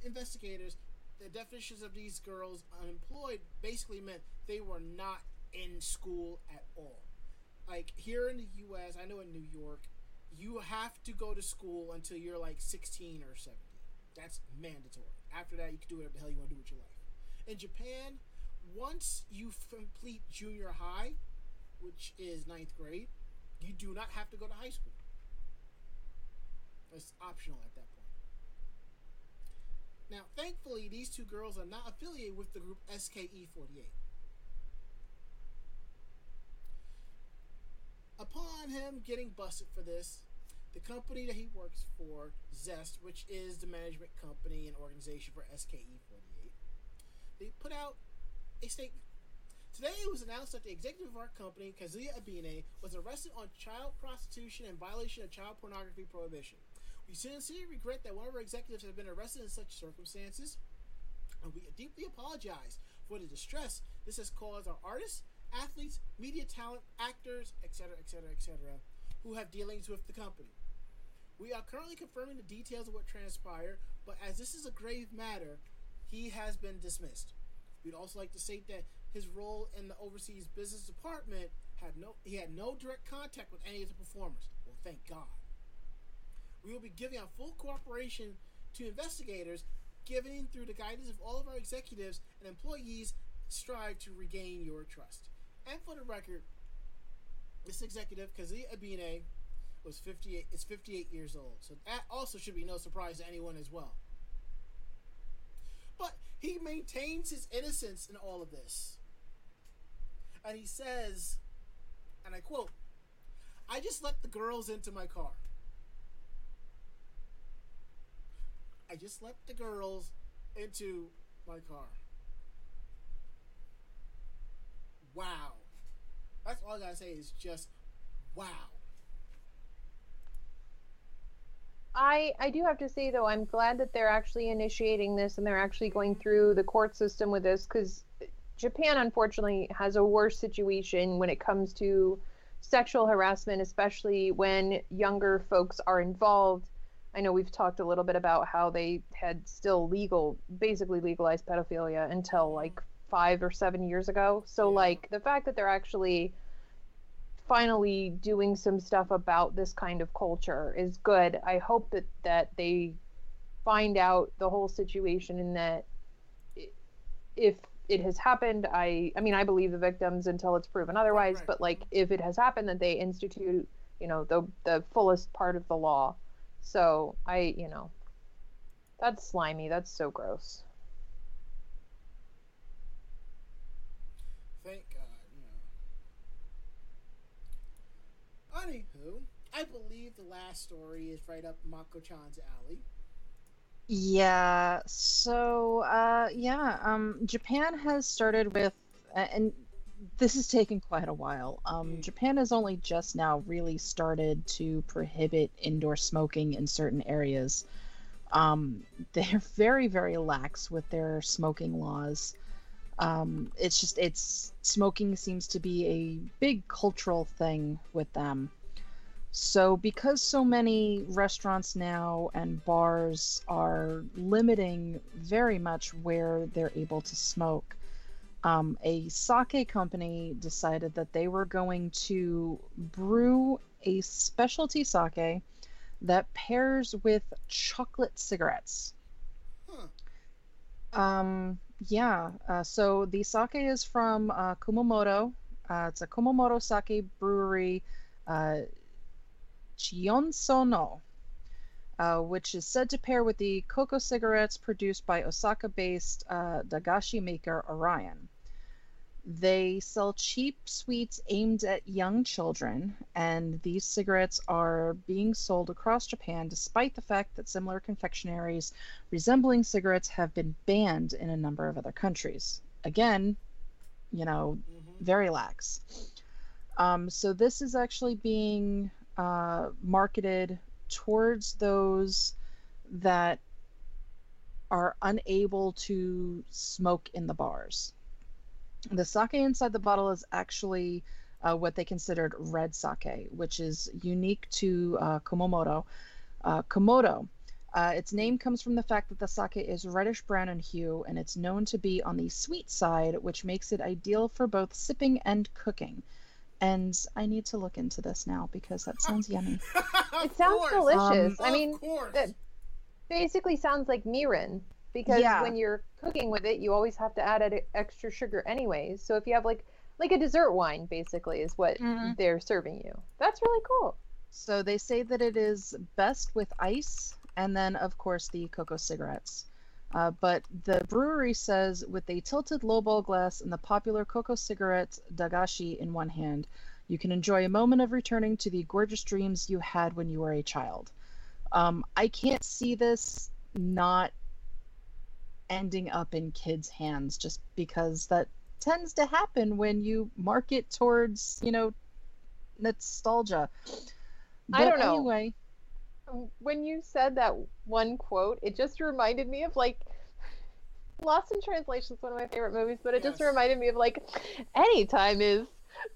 investigators, the definitions of these girls unemployed basically meant they were not in school at all. Like here in the US, I know in New York, you have to go to school until you're like 16 or 17. That's mandatory. After that, you can do whatever the hell you want to do with your life. In Japan, once you complete junior high, which is ninth grade, you do not have to go to high school. It's optional at that point. Now, thankfully, these two girls are not affiliated with the group SKE48. Upon him getting busted for this, the company that he works for, Zest, which is the management company and organization for SKE48, they put out a statement. Today it was announced that the executive of our company, Kazuya Ebine, was arrested on child prostitution and violation of child pornography prohibition. We sincerely regret that one of our executives has been arrested in such circumstances, and we deeply apologize for the distress this has caused our artists, athletes, media talent, actors, etc., etc., etc., who have dealings with the company. We are currently confirming the details of what transpired, but as this is a grave matter, he has been dismissed. We'd also like to state that his role in the overseas business department had no he had no direct contact with any of the performers. Well, thank God. We will be giving our full cooperation to investigators, giving through the guidance of all of our executives and employees strive to regain your trust. And for the record, this executive, Kazuya Ebine, was 58 is 58 years old. So that also should be no surprise to anyone as well. But he maintains his innocence in all of this. And he says, and I quote, I just let the girls into my car. I just let the girls into my car. Wow. That's all I gotta say is just wow. I I do have to say though, I'm glad that they're actually initiating this and they're actually going through the court system with this because Japan, unfortunately, has a worse situation when it comes to sexual harassment, especially when younger folks are involved. I know we've talked a little bit about how they had still legal, basically legalized pedophilia until like five or seven years ago. So, Yeah. like, the fact that they're actually finally doing some stuff about this kind of culture is good. I hope that that they find out the whole situation and that if it has happened, I I mean I believe the victims until it's proven otherwise, right. but like if it has happened that they institute, you know, the the fullest part of the law. So, I, you know, that's slimy. That's so gross. Thank God, you know. Anywho, I believe the last story is right up Mako-chan's alley. Yeah. So, uh, yeah. Um, Japan has started with, and this has taken quite a while. Um, Japan has only just now really started to prohibit indoor smoking in certain areas. Um, they're very, very lax with their smoking laws. Um, it's just, it's smoking seems to be a big cultural thing with them. So, because so many restaurants now and bars are limiting very much where they're able to smoke, um, a sake company decided that they were going to brew a specialty sake that pairs with chocolate cigarettes. Huh. Um, yeah. Uh, so the sake is from uh, Kumamoto. Uh, it's a Kumamoto sake brewery, uh, Chiyonosono, uh, which is said to pair with the cocoa cigarettes produced by Osaka-based uh, dagashi maker Orion. They sell cheap sweets aimed at young children, and these cigarettes are being sold across Japan despite the fact that similar confectionaries resembling cigarettes have been banned in a number of other countries. Again, you know, Mm-hmm. very lax. Um, so this is actually being uh, marketed towards those that are unable to smoke in the bars. The sake inside the bottle is actually uh, what they considered red sake, which is unique to uh, Kumamoto. Uh, Komodo. Uh, its name comes from the fact that the sake is reddish brown in hue and it's known to be on the sweet side, which makes it ideal for both sipping and cooking. And I need to look into this now because that sounds yummy. It sounds course. delicious. Of I mean, course. that basically sounds like mirin because Yeah. when you're cooking with it, you always have to add ed- extra sugar anyways. So if you have like like a dessert wine, basically, is what Mhm. they're serving you. That's really cool. So they say that it is best with ice and then, of course, the cocoa cigarettes. Uh, but the brewery says with a tilted lowball glass and the popular cocoa cigarette dagashi in one hand, you can enjoy a moment of returning to the gorgeous dreams you had when you were a child. Um, I can't see this not ending up in kids' hands just because that tends to happen when you market towards, you know, nostalgia. I don't know. Anyway, When you said that one quote, it just reminded me of like Lost in Translation is one of my favorite movies, but it just reminded me of like anytime is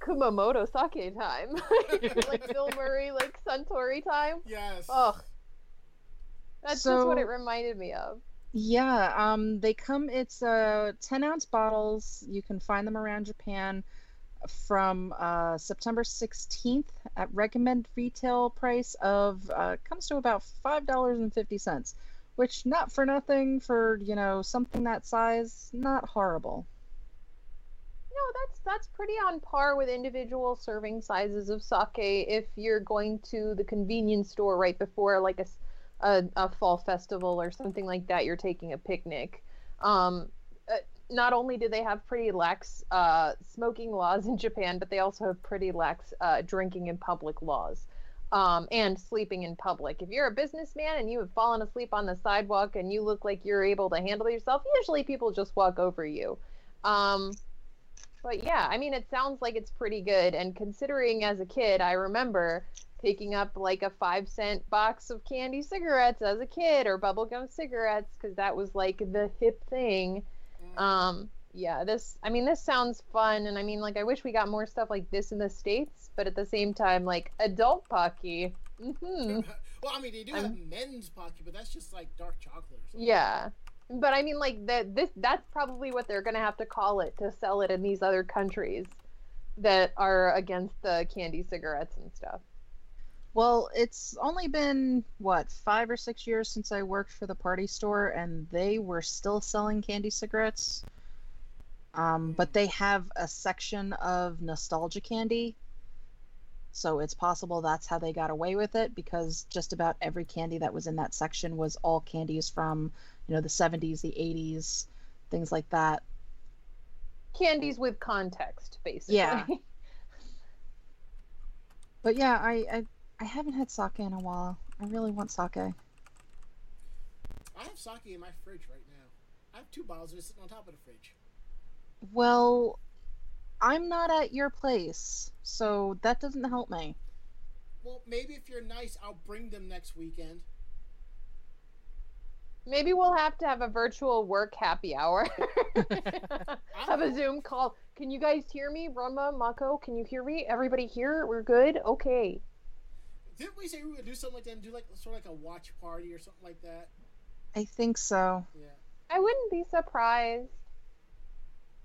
Kumamoto sake time. like Bill Murray, like Suntory time. yes. Oh. That's just what it reminded me of. Yeah, um, they come. It's uh, ten ounce bottles. You can find them around Japan from uh, September sixteenth at recommend retail price of uh, comes to about five dollars and fifty cents, which not for nothing for you know something that size, not horrible. No, that's that's pretty on par with individual serving sizes of sake if you're going to the convenience store right before like a, a, a fall festival or something like that you're taking a picnic. Um, uh, not only do they have pretty lax uh, smoking laws in japan but they also have pretty lax uh, drinking in public laws um, and sleeping in public. If you're a businessman and you have fallen asleep on the sidewalk and you look like you're able to handle yourself usually people just walk over you. Um, but yeah, I mean, it sounds like it's pretty good. And considering as a kid, I remember picking up like a five cent box of candy cigarettes as a kid or bubblegum cigarettes because that was like the hip thing. Um, yeah, this. I mean, this sounds fun, and I mean, like, I wish we got more stuff like this in the states. But at the same time, like adult Pocky. hmm well, I mean, they do I'm- have men's Pocky, but that's just like dark chocolate or something. Yeah, but I mean, like that. This that's probably what they're gonna have to call it to sell it in these other countries that are against the candy cigarettes and stuff. Well, it's only been what five or six years since I worked for the party store, and they were still selling candy cigarettes. Um, but they have a section of nostalgia candy, so it's possible that's how they got away with it because just about every candy that was in that section was all candies from, you know, the 70s, the 80s, things like that. Candies with context, basically. Yeah. But yeah, I I, I haven't had sake in a while. I really want sake. I have sake in my fridge right now. I have two bottles just sitting on top of the fridge. Well, I'm not at your place, so that doesn't help me. Well, maybe if you're nice, I'll bring them next weekend. Maybe we'll have to have a virtual work happy hour. have a Zoom call. Can you guys hear me? Ranma, Mako, can you hear me? Everybody here? We're good? Okay. Didn't we say we would do something like that and do like sort of like a watch party or something like that? I think so. Yeah. I wouldn't be surprised.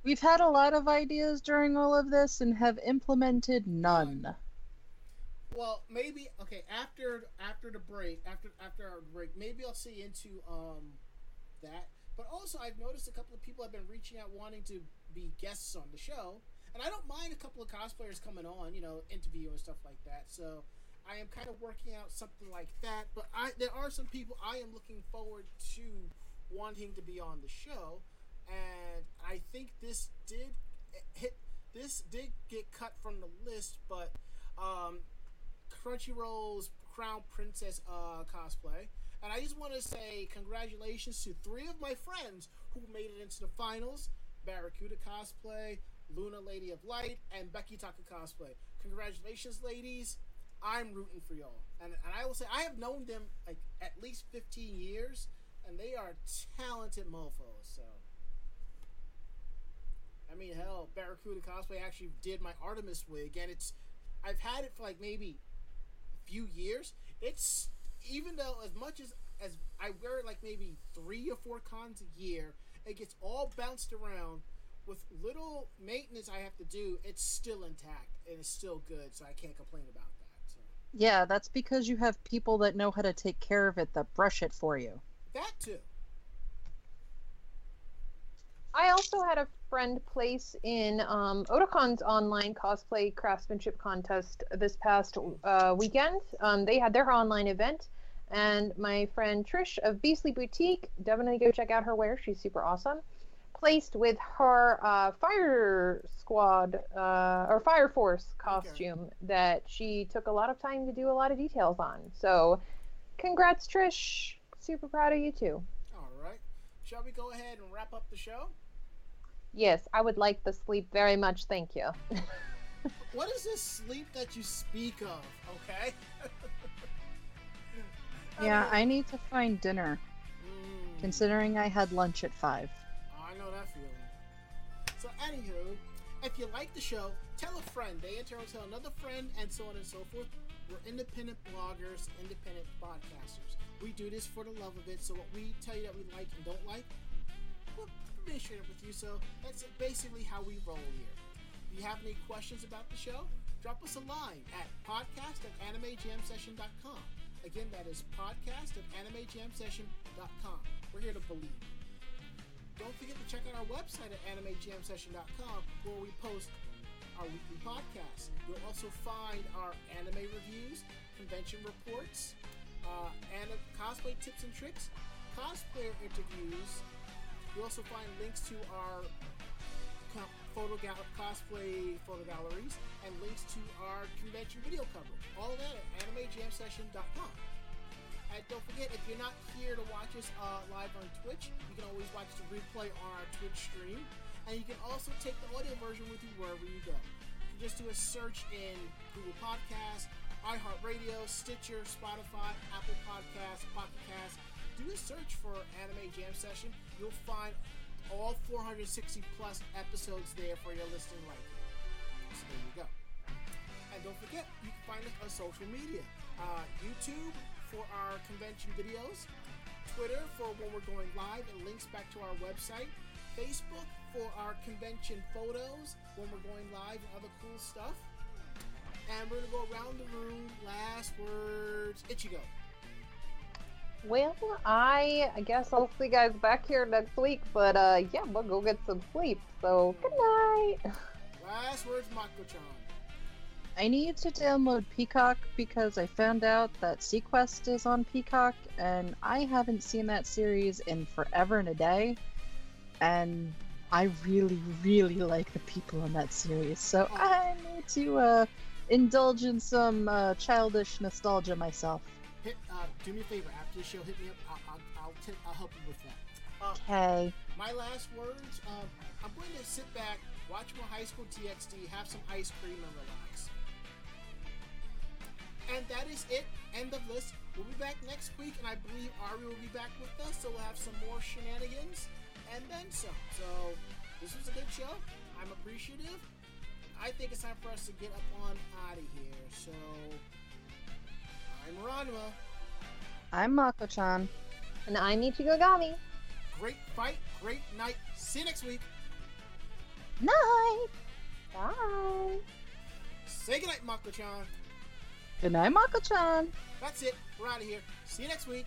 We've had a lot of ideas during all of this and have implemented none. Well, maybe okay after after the break, after after our break, maybe I'll see into um that. But also, I've noticed a couple of people have been reaching out wanting to be guests on the show, and I don't mind a couple of cosplayers coming on, you know, interview and stuff like that. So I am kind of working out something like that. But I there are some people I am looking forward to wanting to be on the show, and I think this did hit. This did get cut from the list, but um, Crunchyroll's Crown Princess uh, cosplay. And I just want to say congratulations to three of my friends who made it into the finals Barracuda cosplay, Luna Lady of Light, and Becky Taka cosplay. Congratulations, ladies. I'm rooting for y'all. And, and I will say, I have known them like at least 15 years, and they are talented mofos. So, I mean, hell, Barracuda cosplay actually did my Artemis wig, and it's I've had it for like maybe a few years. It's even though as much as as I wear it like maybe three or four cons a year, it gets all bounced around. With little maintenance I have to do, it's still intact and it's still good, so I can't complain about Yeah, that's because you have people that know how to take care of it that brush it for you. that too. I also had a friend place in um, Otakon's online cosplay craftsmanship contest this past uh, weekend. Um, they had their online event, and my friend Trish of Beastly Boutique, definitely go check out her wear. She's super awesome. Placed with her uh, Fire Squad uh, or Fire Force costume that she took a lot of time to do a lot of details on. So, congrats, Trish. Super proud of you too. All right. Shall we go ahead and wrap up the show? Yes, I would like the sleep very much. Thank you. What is this sleep that you speak of? Okay. Yeah, I need to find dinner, Mm. considering I had lunch at 5. Anywho, if you like the show, tell a friend. They in turn tell another friend, and so on and so forth. We're independent bloggers, independent podcasters. We do this for the love of it. So, what we tell you that we like and don't like, we'll be straight up with you. So, that's basically how we roll here. If you have any questions about the show, drop us a line at podcast at animejamsession.com. Again, that is podcast at animejamsession.com. We're here to believe. Don't forget to check out our website at animejamsession.com where we post our weekly podcasts. You'll also find our anime reviews, convention reports, uh, and cosplay tips and tricks, cosplayer interviews. You'll also find links to our photo gal- cosplay photo galleries and links to our convention video coverage. All of that at animejamsession.com. And don't forget, if you're not here to watch us uh, live on Twitch, you can always watch the replay on our Twitch stream. And you can also take the audio version with you wherever you go. You just do a search in Google Podcasts, iHeartRadio, Stitcher, Spotify, Apple Podcasts, Pocket Casts. Do a search for Anime Jam Session. You'll find all 460 plus episodes there for your listening liking. So there you go. And don't forget, you can find us on social media. Uh, YouTube for our convention videos, Twitter for when we're going live and links back to our website, Facebook for our convention photos when we're going live and other cool stuff. And we're gonna go around the room. Last words, Ichigo. Well, I I guess I'll see you guys back here next week, but uh yeah, we'll go get some sleep. So good night. Last words, Mako-chan. I need to download Peacock because I found out that seaQuest is on Peacock, and I haven't seen that series in forever and a day. And I really, really like the people on that series, so I need to uh, indulge in some uh, childish nostalgia myself. Hit, uh, do me a favor. After the show, hit me up. I'll, I'll, I'll, t- I'll help you with that. Uh, Okay. my last words. Um, I'm going to sit back, watch more High School DxD, have some ice cream, and relax. And that is it. End of list. We'll be back next week, and I believe Ari will be back with us, so we'll have some more shenanigans and then some. So this was a good show. I'm appreciative. I think it's time for us to get up on out of here. So I'm Ranma. I'm Mako-chan. And I'm Ichigo Gami. Great fight, great night. See you next week. Night. Bye. Say goodnight, Mako-chan. Good night, Mako-chan. That's it. We're out of here. See you next week.